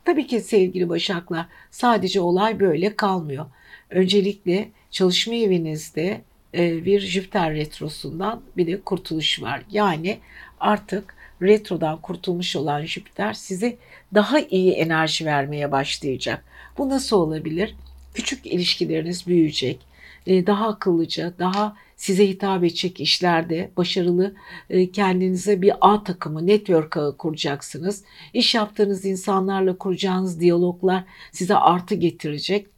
Tabii ki sevgili Başaklar sadece olay böyle kalmıyor. Öncelikle çalışma evinizde e, bir Jüpiter retrosundan bir de kurtuluş var. Yani artık retrodan kurtulmuş olan Jüpiter size daha iyi enerji vermeye başlayacak. Bu nasıl olabilir? Küçük ilişkileriniz büyüyecek. E, daha akıllıca, daha size hitap edecek işlerde başarılı e, kendinize bir A takımı, network ağı kuracaksınız. İş yaptığınız insanlarla kuracağınız diyaloglar size artı getirecek.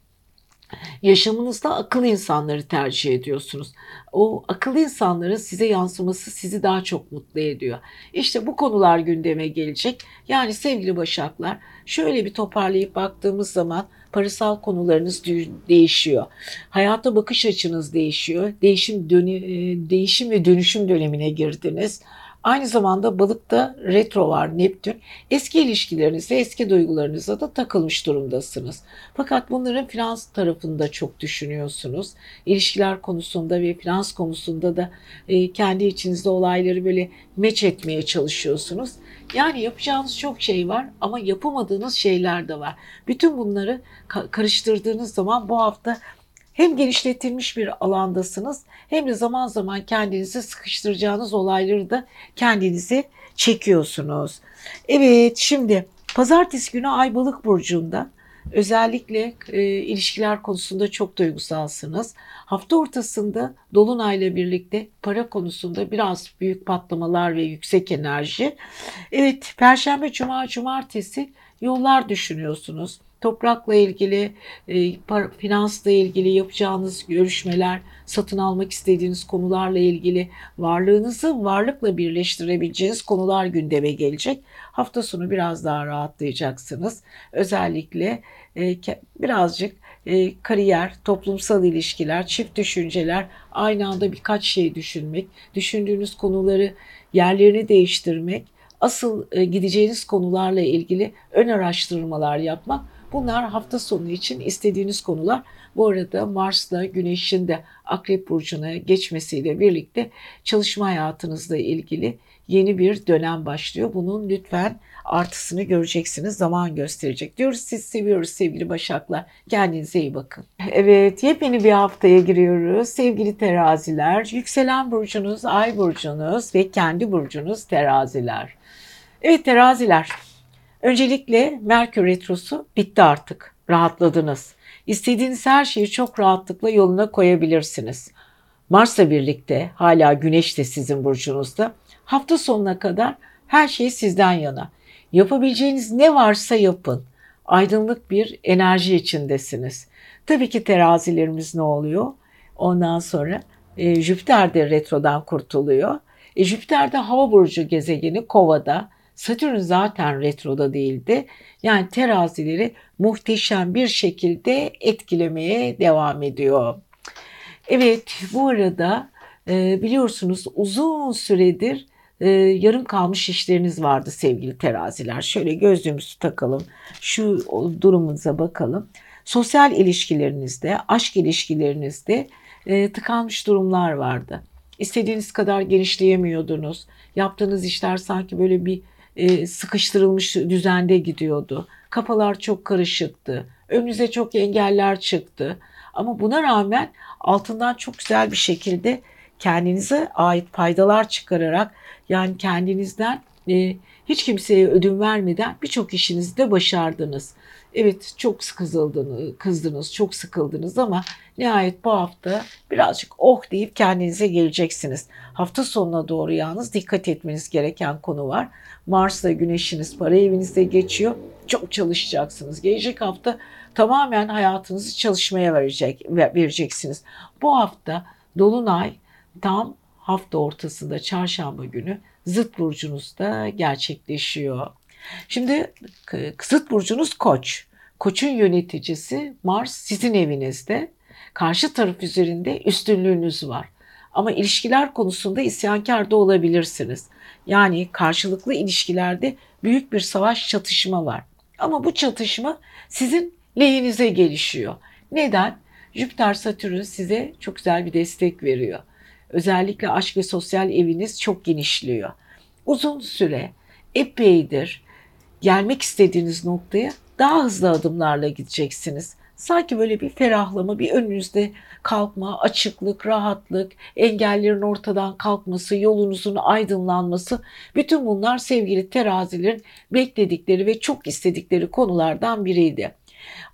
Yaşamınızda akıl insanları tercih ediyorsunuz. O akıl insanların size yansıması sizi daha çok mutlu ediyor. İşte bu konular gündeme gelecek. Yani sevgili Başaklar şöyle bir toparlayıp baktığımız zaman parasal konularınız değişiyor. Hayata bakış açınız değişiyor. Değişim dönü, e, değişim ve dönüşüm dönemine girdiniz. Aynı zamanda balıkta retro var Neptün. Eski ilişkilerinize, eski duygularınıza da takılmış durumdasınız. Fakat bunların finans tarafında çok düşünüyorsunuz. İlişkiler konusunda ve finans konusunda da e, kendi içinizde olayları böyle meç etmeye çalışıyorsunuz. Yani yapacağınız çok şey var ama yapamadığınız şeyler de var. Bütün bunları karıştırdığınız zaman bu hafta hem genişletilmiş bir alandasınız hem de zaman zaman kendinizi sıkıştıracağınız olayları da kendinize çekiyorsunuz. Evet şimdi pazartesi günü Ay Balık burcunda özellikle e, ilişkiler konusunda çok duygusalsınız. Hafta ortasında dolunayla birlikte para konusunda biraz büyük patlamalar ve yüksek enerji. Evet, perşembe, cuma, cumartesi yollar düşünüyorsunuz toprakla ilgili, e, finansla ilgili yapacağınız görüşmeler, satın almak istediğiniz konularla ilgili varlığınızı varlıkla birleştirebileceğiniz konular gündeme gelecek. Hafta sonu biraz daha rahatlayacaksınız. Özellikle e, birazcık e, kariyer, toplumsal ilişkiler, çift düşünceler, aynı anda birkaç şey düşünmek, düşündüğünüz konuları yerlerini değiştirmek, asıl gideceğiniz konularla ilgili ön araştırmalar yapmak Bunlar hafta sonu için istediğiniz konular. Bu arada Mars'la Güneş'in de Akrep Burcu'na geçmesiyle birlikte çalışma hayatınızla ilgili yeni bir dönem başlıyor. Bunun lütfen artısını göreceksiniz. Zaman gösterecek diyoruz. Siz seviyoruz sevgili Başaklar. Kendinize iyi bakın. Evet yepyeni bir haftaya giriyoruz. Sevgili teraziler, yükselen burcunuz, ay burcunuz ve kendi burcunuz teraziler. Evet teraziler Öncelikle Merkür Retrosu bitti artık. Rahatladınız. İstediğiniz her şeyi çok rahatlıkla yoluna koyabilirsiniz. Mars'la birlikte hala Güneş de sizin burcunuzda. Hafta sonuna kadar her şey sizden yana. Yapabileceğiniz ne varsa yapın. Aydınlık bir enerji içindesiniz. Tabii ki terazilerimiz ne oluyor? Ondan sonra e, Jüpiter de retrodan kurtuluyor. E, Jüpiter de hava burcu gezegeni Kova'da. Satürn zaten retroda değildi. Yani terazileri muhteşem bir şekilde etkilemeye devam ediyor. Evet bu arada e, biliyorsunuz uzun süredir e, yarım kalmış işleriniz vardı sevgili teraziler. Şöyle gözlüğümüzü takalım. Şu durumunuza bakalım. Sosyal ilişkilerinizde, aşk ilişkilerinizde e, tıkanmış durumlar vardı. İstediğiniz kadar genişleyemiyordunuz. Yaptığınız işler sanki böyle bir e, sıkıştırılmış düzende gidiyordu. Kafalar çok karışıktı. Önünüze çok engeller çıktı. Ama buna rağmen altından çok güzel bir şekilde kendinize ait faydalar çıkararak yani kendinizden e, hiç kimseye ödün vermeden birçok işinizi de başardınız. Evet çok kızıldınız, kızdınız, çok sıkıldınız ama nihayet bu hafta birazcık oh deyip kendinize geleceksiniz. Hafta sonuna doğru yalnız dikkat etmeniz gereken konu var. Mars'la Güneş'iniz para evinizde geçiyor. Çok çalışacaksınız. Gelecek hafta tamamen hayatınızı çalışmaya verecek, vereceksiniz. Bu hafta Dolunay tam hafta ortasında çarşamba günü zıt burcunuzda gerçekleşiyor. Şimdi zıt burcunuz koç. Koçun yöneticisi Mars sizin evinizde. Karşı taraf üzerinde üstünlüğünüz var. Ama ilişkiler konusunda isyankar da olabilirsiniz. Yani karşılıklı ilişkilerde büyük bir savaş çatışma var. Ama bu çatışma sizin lehinize gelişiyor. Neden? Jüpiter Satürn size çok güzel bir destek veriyor. Özellikle aşk ve sosyal eviniz çok genişliyor. Uzun süre epeydir gelmek istediğiniz noktaya daha hızlı adımlarla gideceksiniz. Sanki böyle bir ferahlama, bir önünüzde kalkma, açıklık, rahatlık, engellerin ortadan kalkması, yolunuzun aydınlanması. Bütün bunlar sevgili terazilerin bekledikleri ve çok istedikleri konulardan biriydi.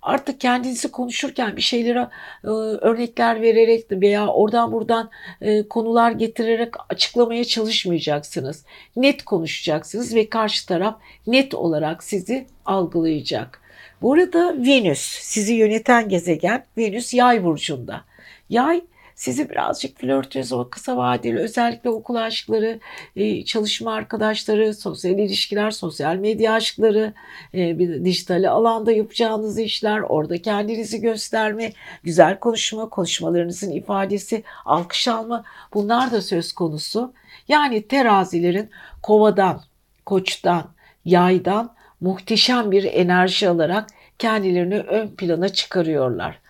Artık kendinizi konuşurken bir şeylere e, örnekler vererek veya oradan buradan e, konular getirerek açıklamaya çalışmayacaksınız. Net konuşacaksınız ve karşı taraf net olarak sizi algılayacak. Bu arada Venüs sizi yöneten gezegen Venüs yay burcunda. Yay sizi birazcık flörtöz o kısa vadeli özellikle okul aşkları, e, çalışma arkadaşları, sosyal ilişkiler, sosyal medya aşkları, e, bir dijital alanda yapacağınız işler, orada kendinizi gösterme, güzel konuşma, konuşmalarınızın ifadesi, alkış alma bunlar da söz konusu. Yani terazilerin kovadan, koçtan, yaydan muhteşem bir enerji alarak kendilerini ön plana çıkarıyorlar.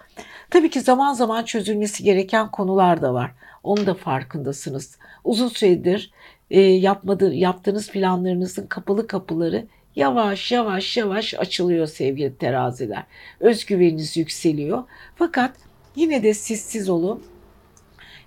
Tabii ki zaman zaman çözülmesi gereken konular da var. Onu da farkındasınız. Uzun süredir e, yapmadı, yaptığınız planlarınızın kapalı kapıları yavaş yavaş yavaş açılıyor sevgili teraziler. Özgüveniniz yükseliyor. Fakat yine de siz siz olun.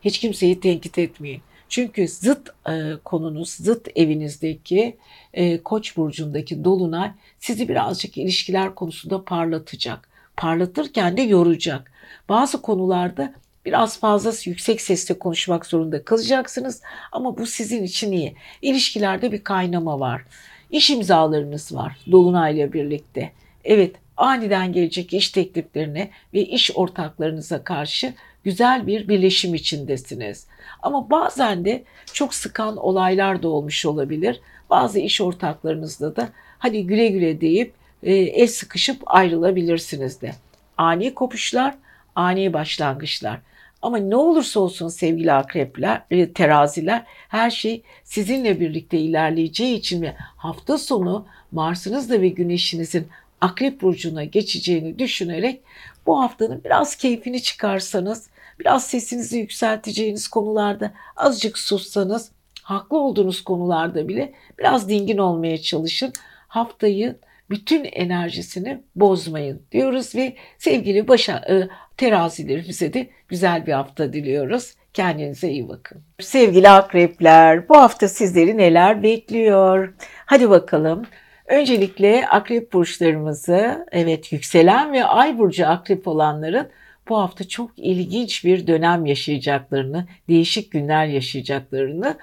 Hiç kimseyi tenkit etmeyin. Çünkü zıt e, konunuz, zıt evinizdeki e, Koç burcundaki dolunay sizi birazcık ilişkiler konusunda parlatacak. Parlatırken de yoracak. Bazı konularda biraz fazla yüksek sesle konuşmak zorunda kalacaksınız ama bu sizin için iyi. İlişkilerde bir kaynama var. İş imzalarınız var dolunayla birlikte. Evet, aniden gelecek iş tekliflerine ve iş ortaklarınıza karşı güzel bir birleşim içindesiniz. Ama bazen de çok sıkan olaylar da olmuş olabilir. Bazı iş ortaklarınızla da hadi güle güle deyip e, el sıkışıp ayrılabilirsiniz de. Ani kopuşlar, ani başlangıçlar. Ama ne olursa olsun sevgili akrepler, e, teraziler her şey sizinle birlikte ilerleyeceği için ve hafta sonu Mars'ınızla ve Güneş'inizin Akrep Burcu'na geçeceğini düşünerek bu haftanın biraz keyfini çıkarsanız, biraz sesinizi yükselteceğiniz konularda azıcık sussanız, haklı olduğunuz konularda bile biraz dingin olmaya çalışın. Haftayı bütün enerjisini bozmayın diyoruz ve sevgili başa, e, terazilerimize de güzel bir hafta diliyoruz. Kendinize iyi bakın. Sevgili akrepler bu hafta sizleri neler bekliyor? Hadi bakalım. Öncelikle akrep burçlarımızı, evet yükselen ve ay burcu akrep olanların bu hafta çok ilginç bir dönem yaşayacaklarını, değişik günler yaşayacaklarını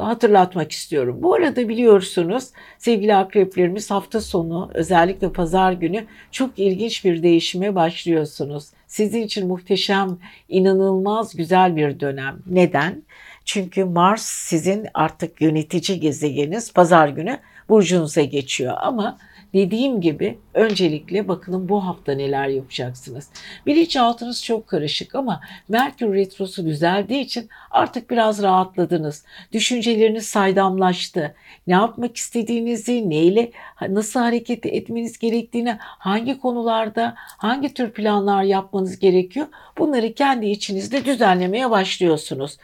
hatırlatmak istiyorum. Bu arada biliyorsunuz sevgili akreplerimiz hafta sonu özellikle pazar günü çok ilginç bir değişime başlıyorsunuz. Sizin için muhteşem, inanılmaz güzel bir dönem. Neden? Çünkü Mars sizin artık yönetici gezegeniniz pazar günü burcunuza geçiyor ama Dediğim gibi öncelikle bakalım bu hafta neler yapacaksınız. Bilinçaltınız çok karışık ama Merkür Retrosu düzeldiği için artık biraz rahatladınız. Düşünceleriniz saydamlaştı. Ne yapmak istediğinizi, neyle, nasıl hareket etmeniz gerektiğini, hangi konularda, hangi tür planlar yapmanız gerekiyor bunları kendi içinizde düzenlemeye başlıyorsunuz.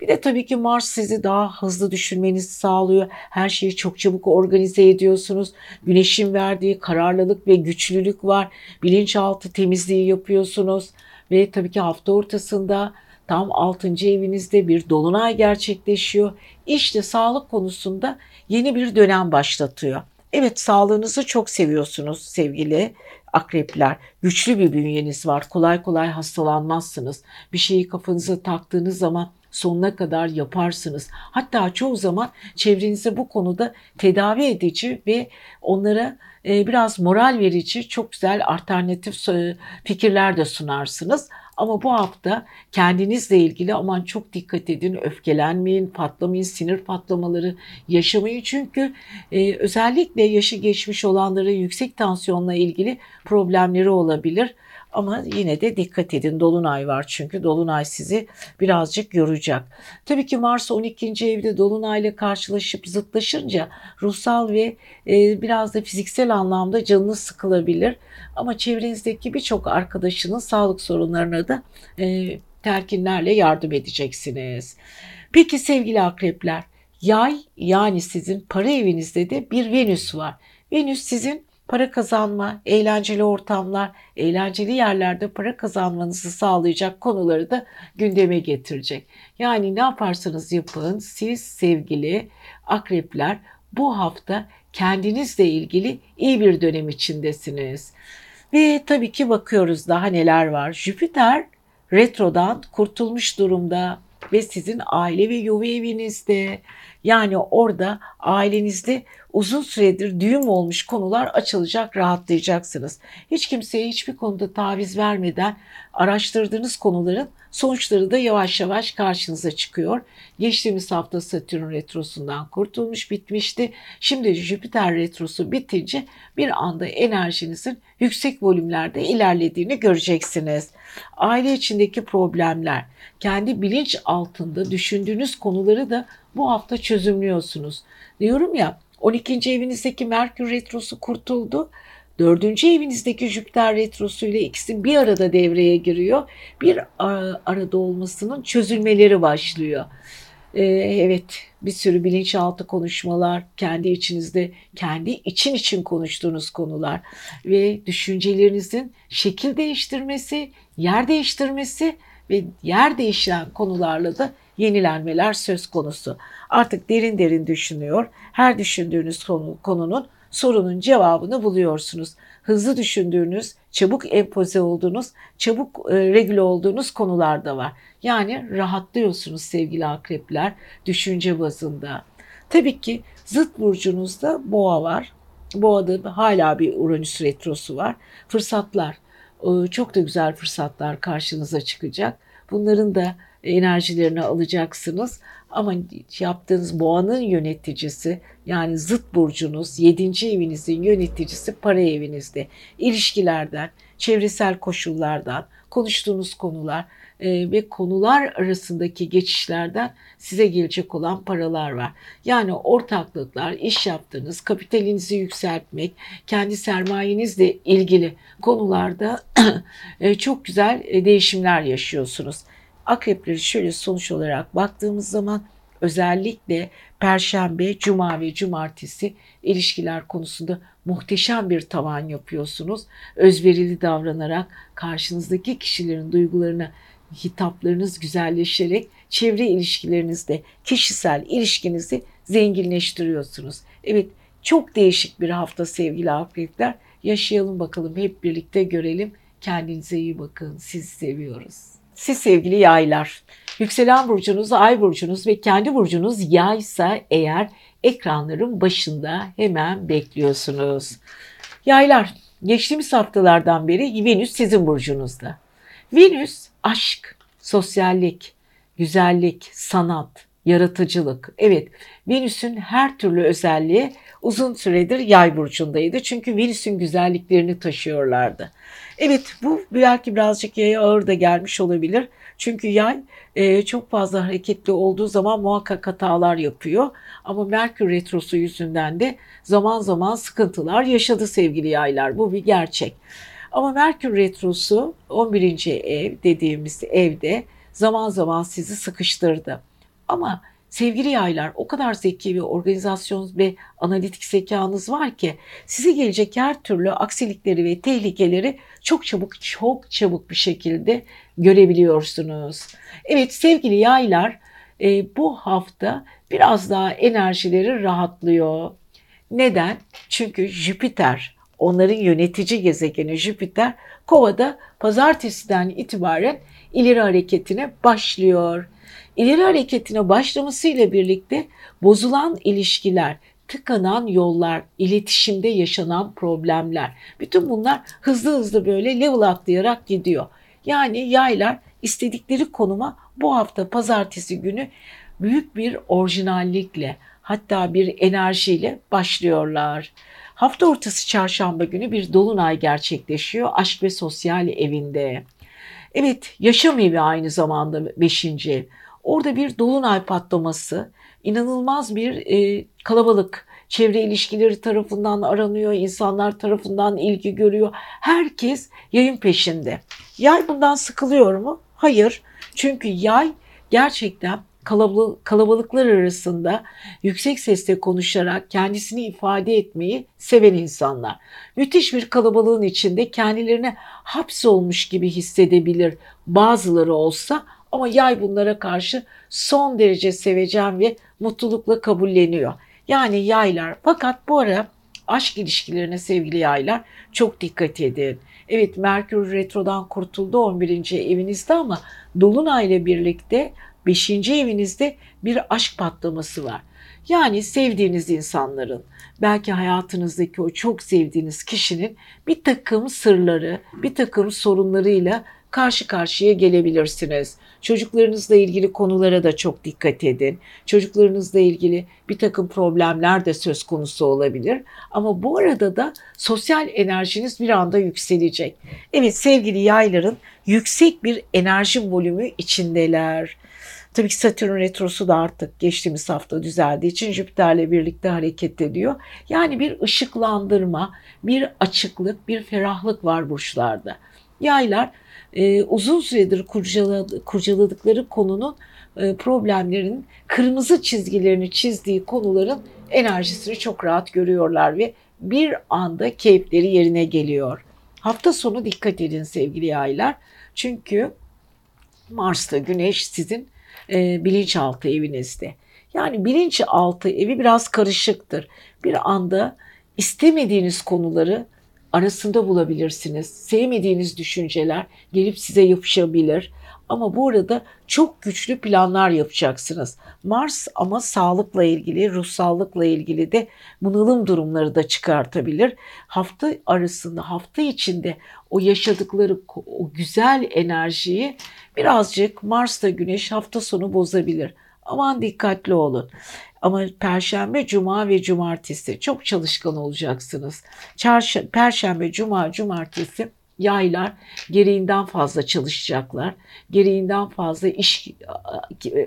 Bir de tabii ki Mars sizi daha hızlı düşünmenizi sağlıyor. Her şeyi çok çabuk organize ediyorsunuz. Güneşin verdiği kararlılık ve güçlülük var. Bilinçaltı temizliği yapıyorsunuz. Ve tabii ki hafta ortasında tam 6. evinizde bir dolunay gerçekleşiyor. İşte sağlık konusunda yeni bir dönem başlatıyor. Evet sağlığınızı çok seviyorsunuz sevgili akrepler. Güçlü bir bünyeniz var. Kolay kolay hastalanmazsınız. Bir şeyi kafanıza taktığınız zaman sonuna kadar yaparsınız. Hatta çoğu zaman çevrenize bu konuda tedavi edici ve onlara e, biraz moral verici çok güzel alternatif e, fikirler de sunarsınız. Ama bu hafta kendinizle ilgili aman çok dikkat edin, öfkelenmeyin, patlamayın, sinir patlamaları yaşamayın. Çünkü e, özellikle yaşı geçmiş olanların yüksek tansiyonla ilgili problemleri olabilir. Ama yine de dikkat edin Dolunay var çünkü Dolunay sizi birazcık yoracak. Tabii ki Mars 12. evde Dolunay ile karşılaşıp zıtlaşınca ruhsal ve e, biraz da fiziksel anlamda canınız sıkılabilir. Ama çevrenizdeki birçok arkadaşının sağlık sorunlarına da e, telkinlerle yardım edeceksiniz. Peki sevgili akrepler yay yani sizin para evinizde de bir Venüs var. Venüs sizin para kazanma, eğlenceli ortamlar, eğlenceli yerlerde para kazanmanızı sağlayacak konuları da gündeme getirecek. Yani ne yaparsanız yapın siz sevgili akrepler bu hafta kendinizle ilgili iyi bir dönem içindesiniz. Ve tabii ki bakıyoruz daha neler var. Jüpiter retrodan kurtulmuş durumda ve sizin aile ve yuva evinizde yani orada ailenizde uzun süredir düğüm olmuş konular açılacak, rahatlayacaksınız. Hiç kimseye hiçbir konuda taviz vermeden araştırdığınız konuların sonuçları da yavaş yavaş karşınıza çıkıyor. Geçtiğimiz hafta Satürn retrosundan kurtulmuş bitmişti. Şimdi Jüpiter retrosu bitince bir anda enerjinizin yüksek volümlerde ilerlediğini göreceksiniz. Aile içindeki problemler, kendi bilinç altında düşündüğünüz konuları da bu hafta çözümlüyorsunuz. Diyorum ya 12. evinizdeki Merkür Retrosu kurtuldu. Dördüncü evinizdeki Jüpiter Retrosu ile ikisi bir arada devreye giriyor. Bir arada olmasının çözülmeleri başlıyor. Ee, evet bir sürü bilinçaltı konuşmalar, kendi içinizde, kendi için için konuştuğunuz konular ve düşüncelerinizin şekil değiştirmesi, yer değiştirmesi ve yer değişen konularla da yenilenmeler söz konusu. Artık derin derin düşünüyor. Her düşündüğünüz konu, konunun sorunun cevabını buluyorsunuz. Hızlı düşündüğünüz, çabuk empoze olduğunuz, çabuk e, regüle olduğunuz konular da var. Yani rahatlıyorsunuz sevgili akrepler düşünce bazında. Tabii ki zıt burcunuzda boğa var. Boğa'da hala bir Uranüs retrosu var. Fırsatlar, e, çok da güzel fırsatlar karşınıza çıkacak. Bunların da enerjilerini alacaksınız. Ama yaptığınız boğanın yöneticisi yani zıt burcunuz, yedinci evinizin yöneticisi para evinizde. İlişkilerden, çevresel koşullardan, konuştuğunuz konular e, ve konular arasındaki geçişlerden size gelecek olan paralar var. Yani ortaklıklar, iş yaptığınız, kapitalinizi yükseltmek, kendi sermayenizle ilgili konularda e, çok güzel e, değişimler yaşıyorsunuz. Akrepleri şöyle sonuç olarak baktığımız zaman özellikle perşembe, cuma ve cumartesi ilişkiler konusunda muhteşem bir tavan yapıyorsunuz. Özverili davranarak karşınızdaki kişilerin duygularına hitaplarınız güzelleşerek çevre ilişkilerinizde kişisel ilişkinizi zenginleştiriyorsunuz. Evet çok değişik bir hafta sevgili akrepler. Yaşayalım bakalım hep birlikte görelim. Kendinize iyi bakın. Sizi seviyoruz. Siz sevgili yaylar, yükselen burcunuz, ay burcunuz ve kendi burcunuz yaysa eğer ekranların başında hemen bekliyorsunuz. Yaylar, geçtiğimiz haftalardan beri Venüs sizin burcunuzda. Venüs aşk, sosyallik, güzellik, sanat, yaratıcılık. Evet, Venüs'ün her türlü özelliği uzun süredir yay burcundaydı. Çünkü Venüs'ün güzelliklerini taşıyorlardı. Evet bu belki birazcık yaya ağır da gelmiş olabilir. Çünkü yay e, çok fazla hareketli olduğu zaman muhakkak hatalar yapıyor. Ama Merkür Retrosu yüzünden de zaman zaman sıkıntılar yaşadı sevgili yaylar. Bu bir gerçek. Ama Merkür Retrosu 11. ev dediğimiz evde zaman zaman sizi sıkıştırdı. Ama Sevgili yaylar o kadar zeki ve organizasyon ve analitik zekanız var ki size gelecek her türlü aksilikleri ve tehlikeleri çok çabuk çok çabuk bir şekilde görebiliyorsunuz. Evet sevgili yaylar e, bu hafta biraz daha enerjileri rahatlıyor. Neden? Çünkü Jüpiter onların yönetici gezegeni Jüpiter Kova'da pazartesiden itibaren ileri hareketine başlıyor. İleri hareketine başlamasıyla birlikte bozulan ilişkiler, tıkanan yollar, iletişimde yaşanan problemler. Bütün bunlar hızlı hızlı böyle level atlayarak gidiyor. Yani yaylar istedikleri konuma bu hafta pazartesi günü büyük bir orijinallikle hatta bir enerjiyle başlıyorlar. Hafta ortası çarşamba günü bir dolunay gerçekleşiyor aşk ve sosyal evinde. Evet yaşam evi aynı zamanda 5. ev. Orada bir dolunay patlaması, inanılmaz bir e, kalabalık, çevre ilişkileri tarafından aranıyor, insanlar tarafından ilgi görüyor. Herkes yayın peşinde. Yay bundan sıkılıyor mu? Hayır. Çünkü yay gerçekten kalabalık, kalabalıklar arasında yüksek sesle konuşarak kendisini ifade etmeyi seven insanlar. Müthiş bir kalabalığın içinde kendilerine hapsolmuş gibi hissedebilir bazıları olsa ama yay bunlara karşı son derece sevecen ve mutlulukla kabulleniyor. Yani yaylar fakat bu ara aşk ilişkilerine sevgili yaylar çok dikkat edin. Evet Merkür Retro'dan kurtuldu 11. evinizde ama Dolunay ile birlikte 5. evinizde bir aşk patlaması var. Yani sevdiğiniz insanların, belki hayatınızdaki o çok sevdiğiniz kişinin bir takım sırları, bir takım sorunlarıyla karşı karşıya gelebilirsiniz. Çocuklarınızla ilgili konulara da çok dikkat edin. Çocuklarınızla ilgili bir takım problemler de söz konusu olabilir. Ama bu arada da sosyal enerjiniz bir anda yükselecek. Evet sevgili yayların yüksek bir enerji volümü içindeler. Tabii ki Satürn retrosu da artık geçtiğimiz hafta düzeldiği için Jüpiter'le birlikte hareket ediyor. Yani bir ışıklandırma, bir açıklık, bir ferahlık var burçlarda. Yaylar e, uzun süredir kurcaladı, kurcaladıkları konunun e, problemlerin kırmızı çizgilerini çizdiği konuların enerjisini çok rahat görüyorlar ve bir anda keyifleri yerine geliyor. Hafta sonu dikkat edin sevgili yaylar. Çünkü Mars'ta Güneş sizin e, bilinçaltı evinizde. Yani bilinçaltı evi biraz karışıktır. Bir anda istemediğiniz konuları arasında bulabilirsiniz. Sevmediğiniz düşünceler gelip size yapışabilir. Ama bu arada çok güçlü planlar yapacaksınız. Mars ama sağlıkla ilgili, ruhsallıkla ilgili de bunalım durumları da çıkartabilir. Hafta arasında, hafta içinde o yaşadıkları o güzel enerjiyi birazcık Mars'ta Güneş hafta sonu bozabilir. Aman dikkatli olun. Ama perşembe, cuma ve cumartesi çok çalışkan olacaksınız. Çarşı, perşembe, cuma, cumartesi yaylar gereğinden fazla çalışacaklar. Gereğinden fazla iş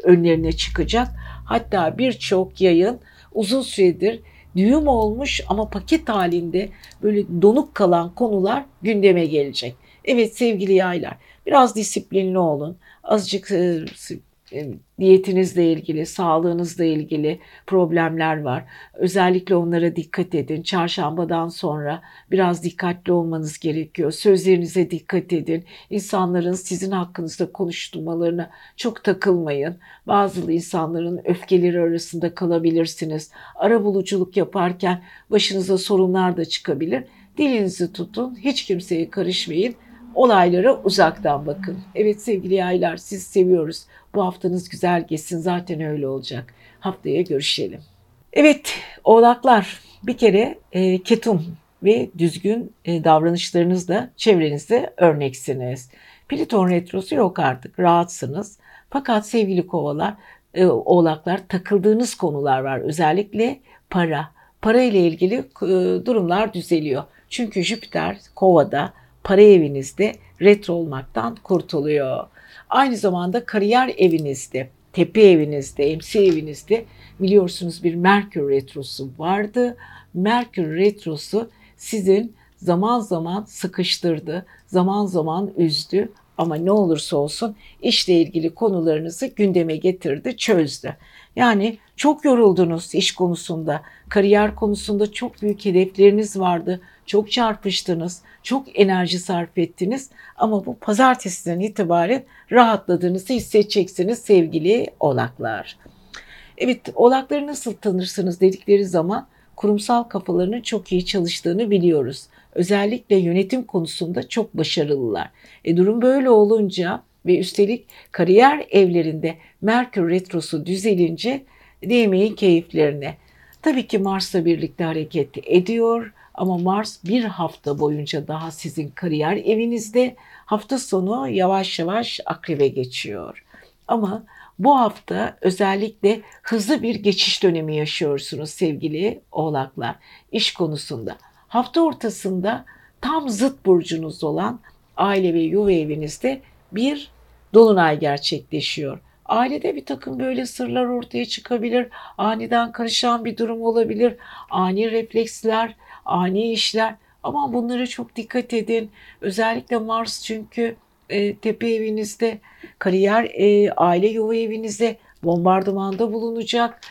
önlerine çıkacak. Hatta birçok yayın uzun süredir düğüm olmuş ama paket halinde böyle donuk kalan konular gündeme gelecek. Evet sevgili yaylar biraz disiplinli olun. Azıcık e, diyetinizle ilgili, sağlığınızla ilgili problemler var. Özellikle onlara dikkat edin. Çarşambadan sonra biraz dikkatli olmanız gerekiyor. Sözlerinize dikkat edin. İnsanların sizin hakkınızda konuşturmalarına çok takılmayın. Bazı insanların öfkeleri arasında kalabilirsiniz. Ara buluculuk yaparken başınıza sorunlar da çıkabilir. Dilinizi tutun, hiç kimseye karışmayın olaylara uzaktan bakın. Evet sevgili yaylar sizi seviyoruz. Bu haftanız güzel geçsin zaten öyle olacak. Haftaya görüşelim. Evet oğlaklar bir kere e, ketum ve düzgün e, davranışlarınızla çevrenizde örneksiniz. Pliton retrosu yok artık rahatsınız. Fakat sevgili kovalar, e, oğlaklar takıldığınız konular var. Özellikle para. Para ile ilgili e, durumlar düzeliyor. Çünkü Jüpiter kovada para evinizde retro olmaktan kurtuluyor. Aynı zamanda kariyer evinizde, tepe evinizde, emsi evinizde biliyorsunuz bir Merkür retrosu vardı. Merkür retrosu sizin zaman zaman sıkıştırdı, zaman zaman üzdü ama ne olursa olsun işle ilgili konularınızı gündeme getirdi, çözdü. Yani çok yoruldunuz iş konusunda, kariyer konusunda çok büyük hedefleriniz vardı, çok çarpıştınız, çok enerji sarf ettiniz ama bu pazartesiden itibaren rahatladığınızı hissedeceksiniz sevgili oğlaklar. Evet oğlakları nasıl tanırsınız dedikleri zaman kurumsal kafalarının çok iyi çalıştığını biliyoruz. Özellikle yönetim konusunda çok başarılılar. E durum böyle olunca ve üstelik kariyer evlerinde Merkür Retrosu düzelince değmeyin keyiflerine. Tabii ki Mars'la birlikte hareket ediyor ama Mars bir hafta boyunca daha sizin kariyer evinizde. Hafta sonu yavaş yavaş akrebe geçiyor. Ama bu hafta özellikle hızlı bir geçiş dönemi yaşıyorsunuz sevgili oğlaklar iş konusunda. Hafta ortasında tam zıt burcunuz olan aile ve yuva evinizde bir dolunay gerçekleşiyor. Ailede bir takım böyle sırlar ortaya çıkabilir. Aniden karışan bir durum olabilir. Ani refleksler, ani işler. Ama bunlara çok dikkat edin. Özellikle Mars çünkü e, tepe evinizde, kariyer, e, aile yuva evinizde bombardımanda bulunacak.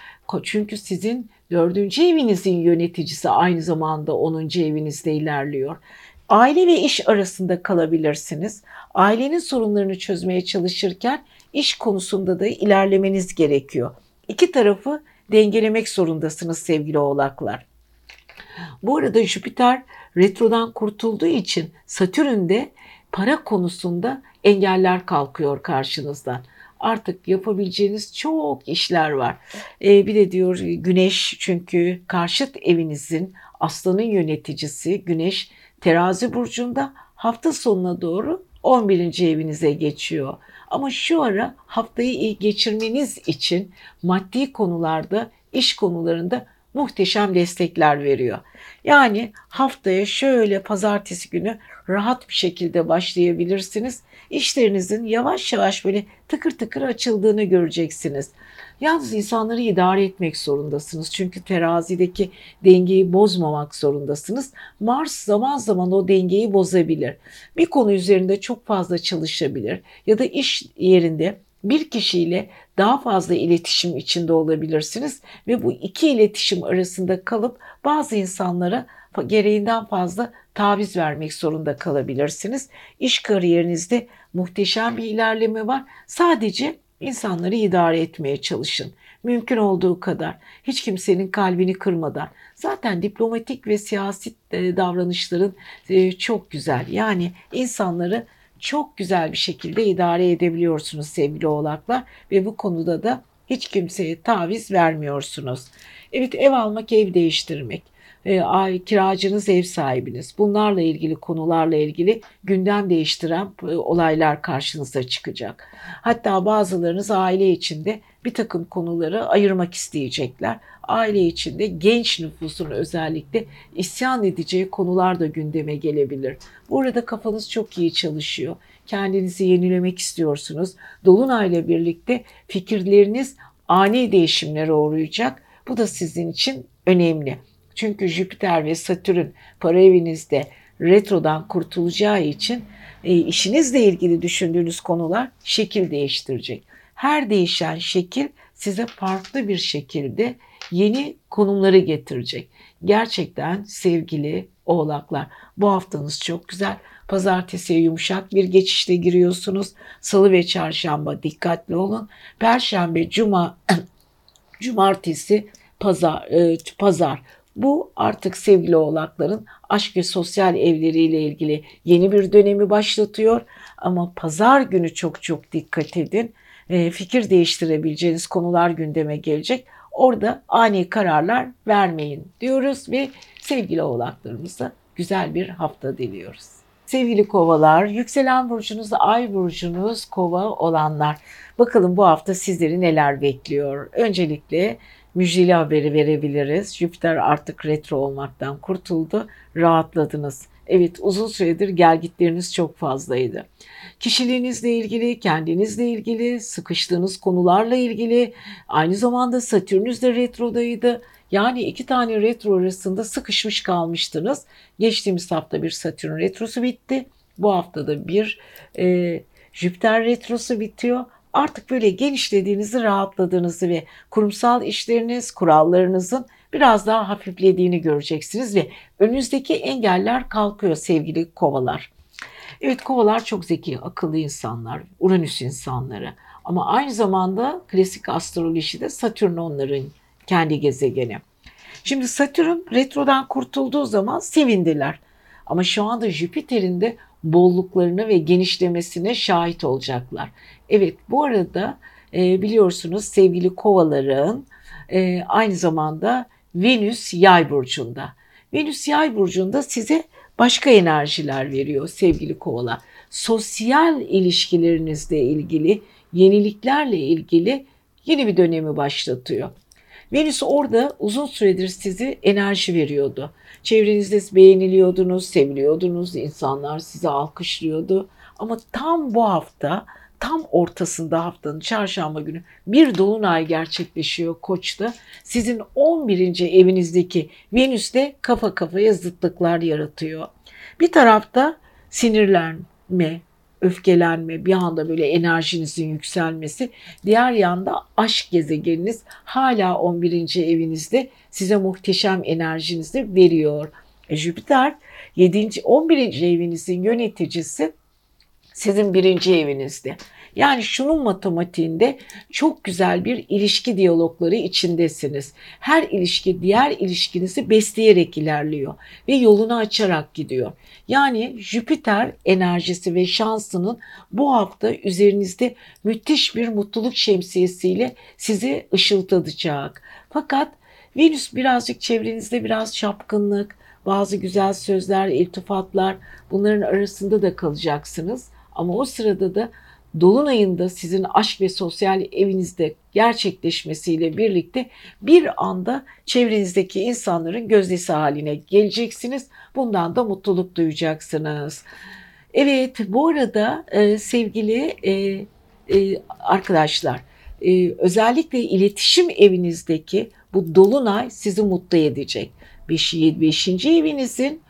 Çünkü sizin dördüncü evinizin yöneticisi aynı zamanda onuncu evinizde ilerliyor. Aile ve iş arasında kalabilirsiniz. Ailenin sorunlarını çözmeye çalışırken iş konusunda da ilerlemeniz gerekiyor. İki tarafı dengelemek zorundasınız sevgili oğlaklar. Bu arada Jüpiter retrodan kurtulduğu için Satürn'de para konusunda engeller kalkıyor karşınızdan. Artık yapabileceğiniz çok işler var. Ee, bir de diyor Güneş çünkü karşıt evinizin aslanın yöneticisi Güneş terazi burcunda hafta sonuna doğru 11. evinize geçiyor. Ama şu ara haftayı iyi geçirmeniz için maddi konularda, iş konularında muhteşem destekler veriyor. Yani haftaya şöyle pazartesi günü rahat bir şekilde başlayabilirsiniz. İşlerinizin yavaş yavaş böyle tıkır tıkır açıldığını göreceksiniz. Yalnız insanları idare etmek zorundasınız. Çünkü terazideki dengeyi bozmamak zorundasınız. Mars zaman zaman o dengeyi bozabilir. Bir konu üzerinde çok fazla çalışabilir ya da iş yerinde bir kişiyle daha fazla iletişim içinde olabilirsiniz ve bu iki iletişim arasında kalıp bazı insanlara gereğinden fazla taviz vermek zorunda kalabilirsiniz. İş kariyerinizde muhteşem bir ilerleme var. Sadece insanları idare etmeye çalışın. Mümkün olduğu kadar. Hiç kimsenin kalbini kırmadan. Zaten diplomatik ve siyasi davranışların çok güzel. Yani insanları çok güzel bir şekilde idare edebiliyorsunuz sevgili oğlaklar ve bu konuda da hiç kimseye taviz vermiyorsunuz. Evet ev almak, ev değiştirmek e, kiracınız ev sahibiniz. Bunlarla ilgili konularla ilgili gündem değiştiren e, olaylar karşınıza çıkacak. Hatta bazılarınız aile içinde bir takım konuları ayırmak isteyecekler. Aile içinde genç nüfusun özellikle isyan edeceği konular da gündeme gelebilir. Burada kafanız çok iyi çalışıyor. Kendinizi yenilemek istiyorsunuz. Dolunayla birlikte fikirleriniz ani değişimlere uğrayacak. Bu da sizin için önemli. Çünkü Jüpiter ve Satürn para evinizde retrodan kurtulacağı için e, işinizle ilgili düşündüğünüz konular şekil değiştirecek. Her değişen şekil size farklı bir şekilde yeni konumları getirecek. Gerçekten sevgili oğlaklar bu haftanız çok güzel. Pazartesiye yumuşak bir geçişte giriyorsunuz. Salı ve çarşamba dikkatli olun. Perşembe, cuma, cumartesi, pazar, e, pazar bu artık sevgili oğlakların aşk ve sosyal evleriyle ilgili yeni bir dönemi başlatıyor. Ama pazar günü çok çok dikkat edin. E, fikir değiştirebileceğiniz konular gündeme gelecek. Orada ani kararlar vermeyin diyoruz ve sevgili oğlaklarımıza güzel bir hafta diliyoruz. Sevgili kovalar, yükselen burcunuz, ay burcunuz kova olanlar. Bakalım bu hafta sizleri neler bekliyor? Öncelikle müjdeli haberi verebiliriz. Jüpiter artık retro olmaktan kurtuldu. Rahatladınız. Evet uzun süredir gelgitleriniz çok fazlaydı. Kişiliğinizle ilgili, kendinizle ilgili, sıkıştığınız konularla ilgili, aynı zamanda Satürnüz de retrodaydı. Yani iki tane retro arasında sıkışmış kalmıştınız. Geçtiğimiz hafta bir Satürn retrosu bitti. Bu haftada bir e, Jüpiter retrosu bitiyor artık böyle genişlediğinizi, rahatladığınızı ve kurumsal işleriniz, kurallarınızın biraz daha hafiflediğini göreceksiniz ve önünüzdeki engeller kalkıyor sevgili kovalar. Evet kovalar çok zeki, akıllı insanlar, Uranüs insanları. Ama aynı zamanda klasik astrolojide Satürn onların kendi gezegeni. Şimdi Satürn retrodan kurtulduğu zaman sevindiler. Ama şu anda Jüpiter'in de bolluklarına ve genişlemesine şahit olacaklar. Evet bu arada e, biliyorsunuz sevgili kovaların e, aynı zamanda Venüs yay burcunda. Venüs yay burcunda size başka enerjiler veriyor sevgili kovalar. Sosyal ilişkilerinizle ilgili, yeniliklerle ilgili yeni bir dönemi başlatıyor. Venüs orada uzun süredir sizi enerji veriyordu. Çevrenizde beğeniliyordunuz, seviliyordunuz, insanlar sizi alkışlıyordu. Ama tam bu hafta, tam ortasında haftanın çarşamba günü bir dolunay gerçekleşiyor Koç'ta. Sizin 11. evinizdeki Venüs'te kafa kafaya zıtlıklar yaratıyor. Bir tarafta sinirlenme, öfkelenme, bir anda böyle enerjinizin yükselmesi. Diğer yanda aşk gezegeniniz hala 11. evinizde size muhteşem enerjinizi veriyor. E, Jüpiter 7. 11. evinizin yöneticisi sizin birinci evinizde. Yani şunun matematiğinde çok güzel bir ilişki diyalogları içindesiniz. Her ilişki diğer ilişkinizi besleyerek ilerliyor ve yolunu açarak gidiyor. Yani Jüpiter enerjisi ve şansının bu hafta üzerinizde müthiş bir mutluluk şemsiyesiyle sizi ışıldatacak. Fakat Venüs birazcık çevrenizde biraz şapkınlık, bazı güzel sözler, iltifatlar bunların arasında da kalacaksınız. Ama o sırada da Dolunay'ında sizin aşk ve sosyal evinizde gerçekleşmesiyle birlikte bir anda çevrenizdeki insanların gözdesi haline geleceksiniz. Bundan da mutluluk duyacaksınız. Evet bu arada e, sevgili e, e, arkadaşlar e, özellikle iletişim evinizdeki bu dolunay sizi mutlu edecek. Beşi, beşinci evinizin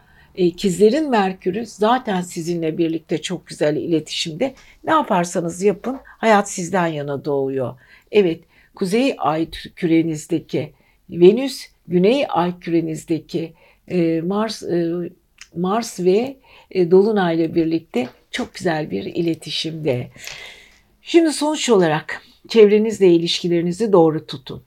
ikizlerin Merkür'ü zaten sizinle birlikte çok güzel iletişimde. Ne yaparsanız yapın hayat sizden yana doğuyor. Evet kuzey ay kürenizdeki Venüs, güney ay kürenizdeki e, Mars e, Mars ve Dolunay ile birlikte çok güzel bir iletişimde. Şimdi sonuç olarak çevrenizle ilişkilerinizi doğru tutun.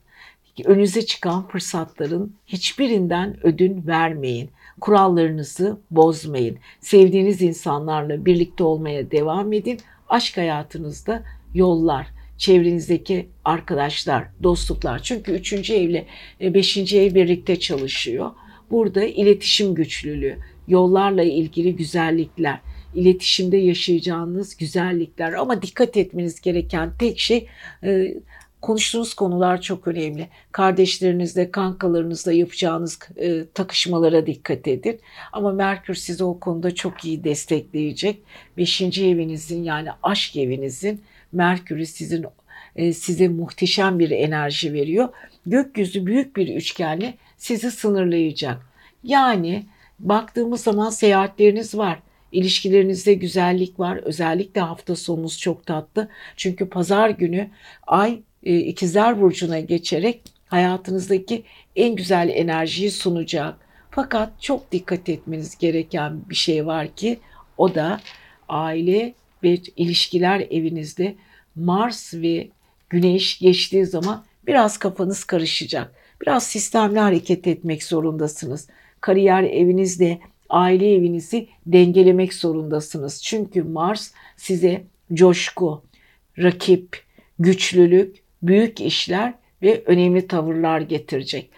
Önünüze çıkan fırsatların hiçbirinden ödün vermeyin. Kurallarınızı bozmayın. Sevdiğiniz insanlarla birlikte olmaya devam edin. Aşk hayatınızda yollar, çevrenizdeki arkadaşlar, dostluklar. Çünkü üçüncü evle e, beşinci ev birlikte çalışıyor. Burada iletişim güçlülüğü, yollarla ilgili güzellikler, iletişimde yaşayacağınız güzellikler ama dikkat etmeniz gereken tek şey e, konuştuğunuz konular çok önemli. Kardeşlerinizle, kankalarınızla yapacağınız e, takışmalara dikkat edin. Ama Merkür sizi o konuda çok iyi destekleyecek. Beşinci evinizin yani aşk evinizin Merkür'ü sizin e, size muhteşem bir enerji veriyor. Gökyüzü büyük bir üçgenle sizi sınırlayacak. Yani baktığımız zaman seyahatleriniz var. İlişkilerinizde güzellik var. Özellikle hafta sonunuz çok tatlı. Çünkü pazar günü ay ikizler burcuna geçerek hayatınızdaki en güzel enerjiyi sunacak. Fakat çok dikkat etmeniz gereken bir şey var ki o da aile ve ilişkiler evinizde Mars ve Güneş geçtiği zaman biraz kafanız karışacak. Biraz sistemli hareket etmek zorundasınız. Kariyer evinizde aile evinizi dengelemek zorundasınız. Çünkü Mars size coşku, rakip, güçlülük, büyük işler ve önemli tavırlar getirecek.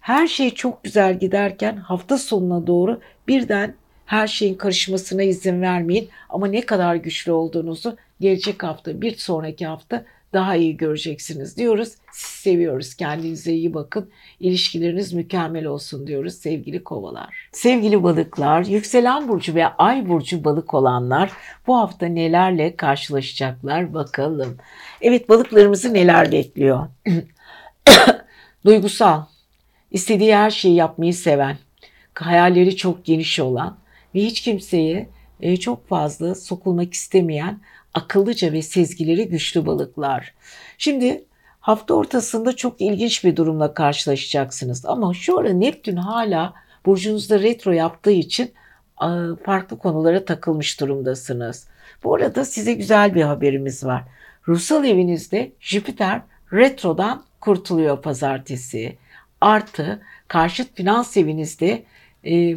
Her şey çok güzel giderken hafta sonuna doğru birden her şeyin karışmasına izin vermeyin ama ne kadar güçlü olduğunuzu gelecek hafta, bir sonraki hafta daha iyi göreceksiniz diyoruz. Siz seviyoruz. Kendinize iyi bakın. İlişkileriniz mükemmel olsun diyoruz sevgili kovalar. Sevgili balıklar, yükselen burcu ve ay burcu balık olanlar bu hafta nelerle karşılaşacaklar bakalım. Evet balıklarımızı neler bekliyor? Duygusal, istediği her şeyi yapmayı seven, hayalleri çok geniş olan ve hiç kimseye e, çok fazla sokulmak istemeyen akıllıca ve sezgileri güçlü balıklar. Şimdi hafta ortasında çok ilginç bir durumla karşılaşacaksınız. Ama şu ara Neptün hala burcunuzda retro yaptığı için farklı konulara takılmış durumdasınız. Bu arada size güzel bir haberimiz var. Ruhsal evinizde Jüpiter retrodan kurtuluyor pazartesi. Artı karşıt finans evinizde e,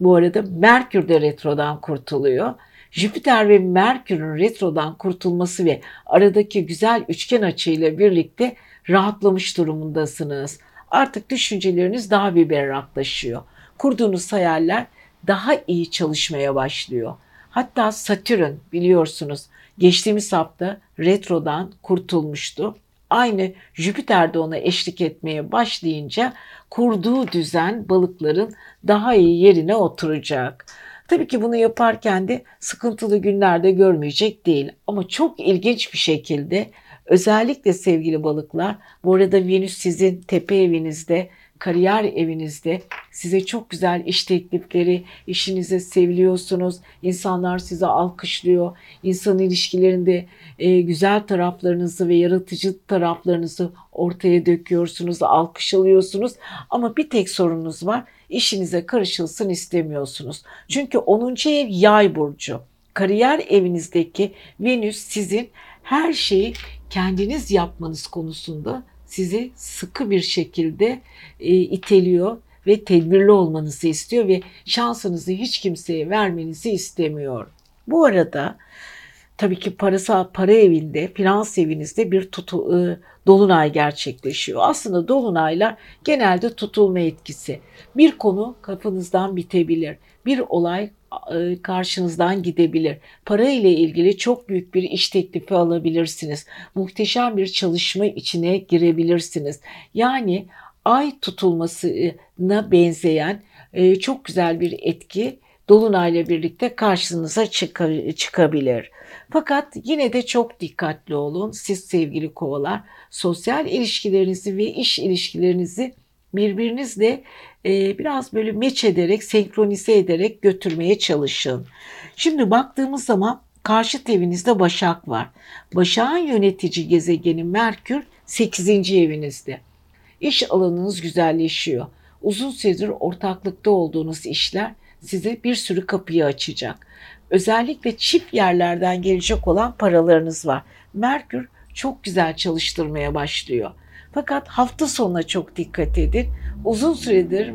bu arada Merkür de retrodan kurtuluyor. Jüpiter ve Merkür'ün retrodan kurtulması ve aradaki güzel üçgen açıyla birlikte rahatlamış durumundasınız. Artık düşünceleriniz daha bir berraklaşıyor. Kurduğunuz hayaller daha iyi çalışmaya başlıyor. Hatta Satürn biliyorsunuz geçtiğimiz hafta retrodan kurtulmuştu. Aynı Jüpiter de ona eşlik etmeye başlayınca kurduğu düzen balıkların daha iyi yerine oturacak. Tabii ki bunu yaparken de sıkıntılı günlerde görmeyecek değil. Ama çok ilginç bir şekilde özellikle sevgili balıklar bu arada Venüs sizin tepe evinizde kariyer evinizde. Size çok güzel iş teklifleri, işinize seviliyorsunuz, insanlar size alkışlıyor, insan ilişkilerinde e, güzel taraflarınızı ve yaratıcı taraflarınızı ortaya döküyorsunuz, alkış alıyorsunuz. Ama bir tek sorunuz var, işinize karışılsın istemiyorsunuz. Çünkü 10. ev yay burcu. Kariyer evinizdeki Venüs sizin her şeyi kendiniz yapmanız konusunda sizi sıkı bir şekilde e, iteliyor ve tedbirli olmanızı istiyor ve şansınızı hiç kimseye vermenizi istemiyor. Bu arada tabii ki parasal para evinde, finans evinizde bir tutu, e, dolunay gerçekleşiyor. Aslında dolunaylar genelde tutulma etkisi. Bir konu kafanızdan bitebilir. Bir olay e, karşınızdan gidebilir. Para ile ilgili çok büyük bir iş teklifi alabilirsiniz. Muhteşem bir çalışma içine girebilirsiniz. Yani ay tutulmasına benzeyen e, çok güzel bir etki Dolunay'la birlikte karşınıza çıkabilir. Fakat yine de çok dikkatli olun siz sevgili kovalar. Sosyal ilişkilerinizi ve iş ilişkilerinizi birbirinizle e, biraz böyle meç ederek, senkronize ederek götürmeye çalışın. Şimdi baktığımız zaman karşı evinizde Başak var. Başak'ın yönetici gezegeni Merkür 8. evinizde. İş alanınız güzelleşiyor. Uzun süredir ortaklıkta olduğunuz işler size bir sürü kapıyı açacak. Özellikle çift yerlerden gelecek olan paralarınız var. Merkür çok güzel çalıştırmaya başlıyor. Fakat hafta sonuna çok dikkat edin. Uzun süredir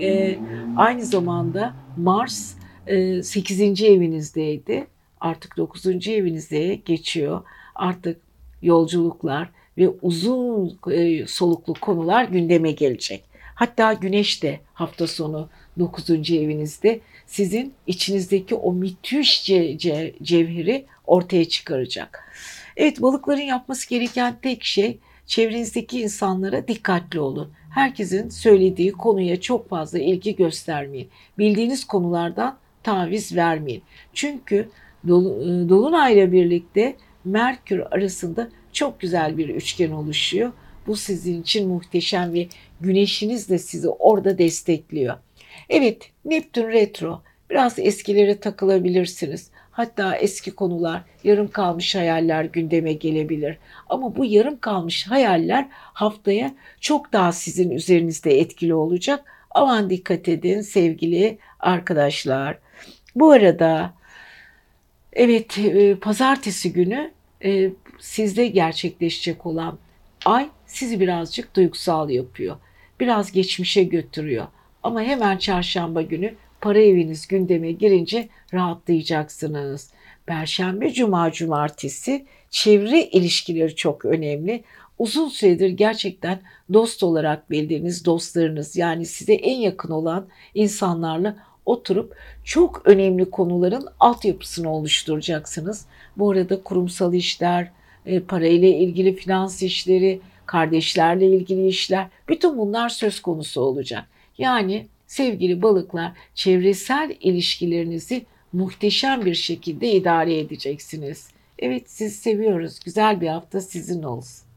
e, aynı zamanda Mars e, 8. evinizdeydi. Artık 9. evinizde geçiyor. Artık yolculuklar ve uzun e, soluklu konular gündeme gelecek. Hatta Güneş de hafta sonu 9. evinizde sizin içinizdeki o müthiş ce, ce, cevheri ortaya çıkaracak. Evet balıkların yapması gereken tek şey çevrenizdeki insanlara dikkatli olun. Herkesin söylediği konuya çok fazla ilgi göstermeyin. Bildiğiniz konulardan taviz vermeyin. Çünkü Dolunay'la birlikte Merkür arasında çok güzel bir üçgen oluşuyor. Bu sizin için muhteşem ve güneşiniz de sizi orada destekliyor. Evet Neptün retro biraz eskilere takılabilirsiniz. Hatta eski konular, yarım kalmış hayaller gündeme gelebilir. Ama bu yarım kalmış hayaller haftaya çok daha sizin üzerinizde etkili olacak. Aman dikkat edin sevgili arkadaşlar. Bu arada evet e, pazartesi günü e, sizde gerçekleşecek olan ay sizi birazcık duygusal yapıyor. Biraz geçmişe götürüyor. Ama hemen çarşamba günü para eviniz gündeme girince rahatlayacaksınız. Perşembe, cuma, cumartesi çevre ilişkileri çok önemli. Uzun süredir gerçekten dost olarak bildiğiniz dostlarınız yani size en yakın olan insanlarla oturup çok önemli konuların altyapısını oluşturacaksınız. Bu arada kurumsal işler, e, parayla ilgili finans işleri, kardeşlerle ilgili işler bütün bunlar söz konusu olacak. Yani sevgili balıklar çevresel ilişkilerinizi muhteşem bir şekilde idare edeceksiniz. Evet sizi seviyoruz. Güzel bir hafta sizin olsun.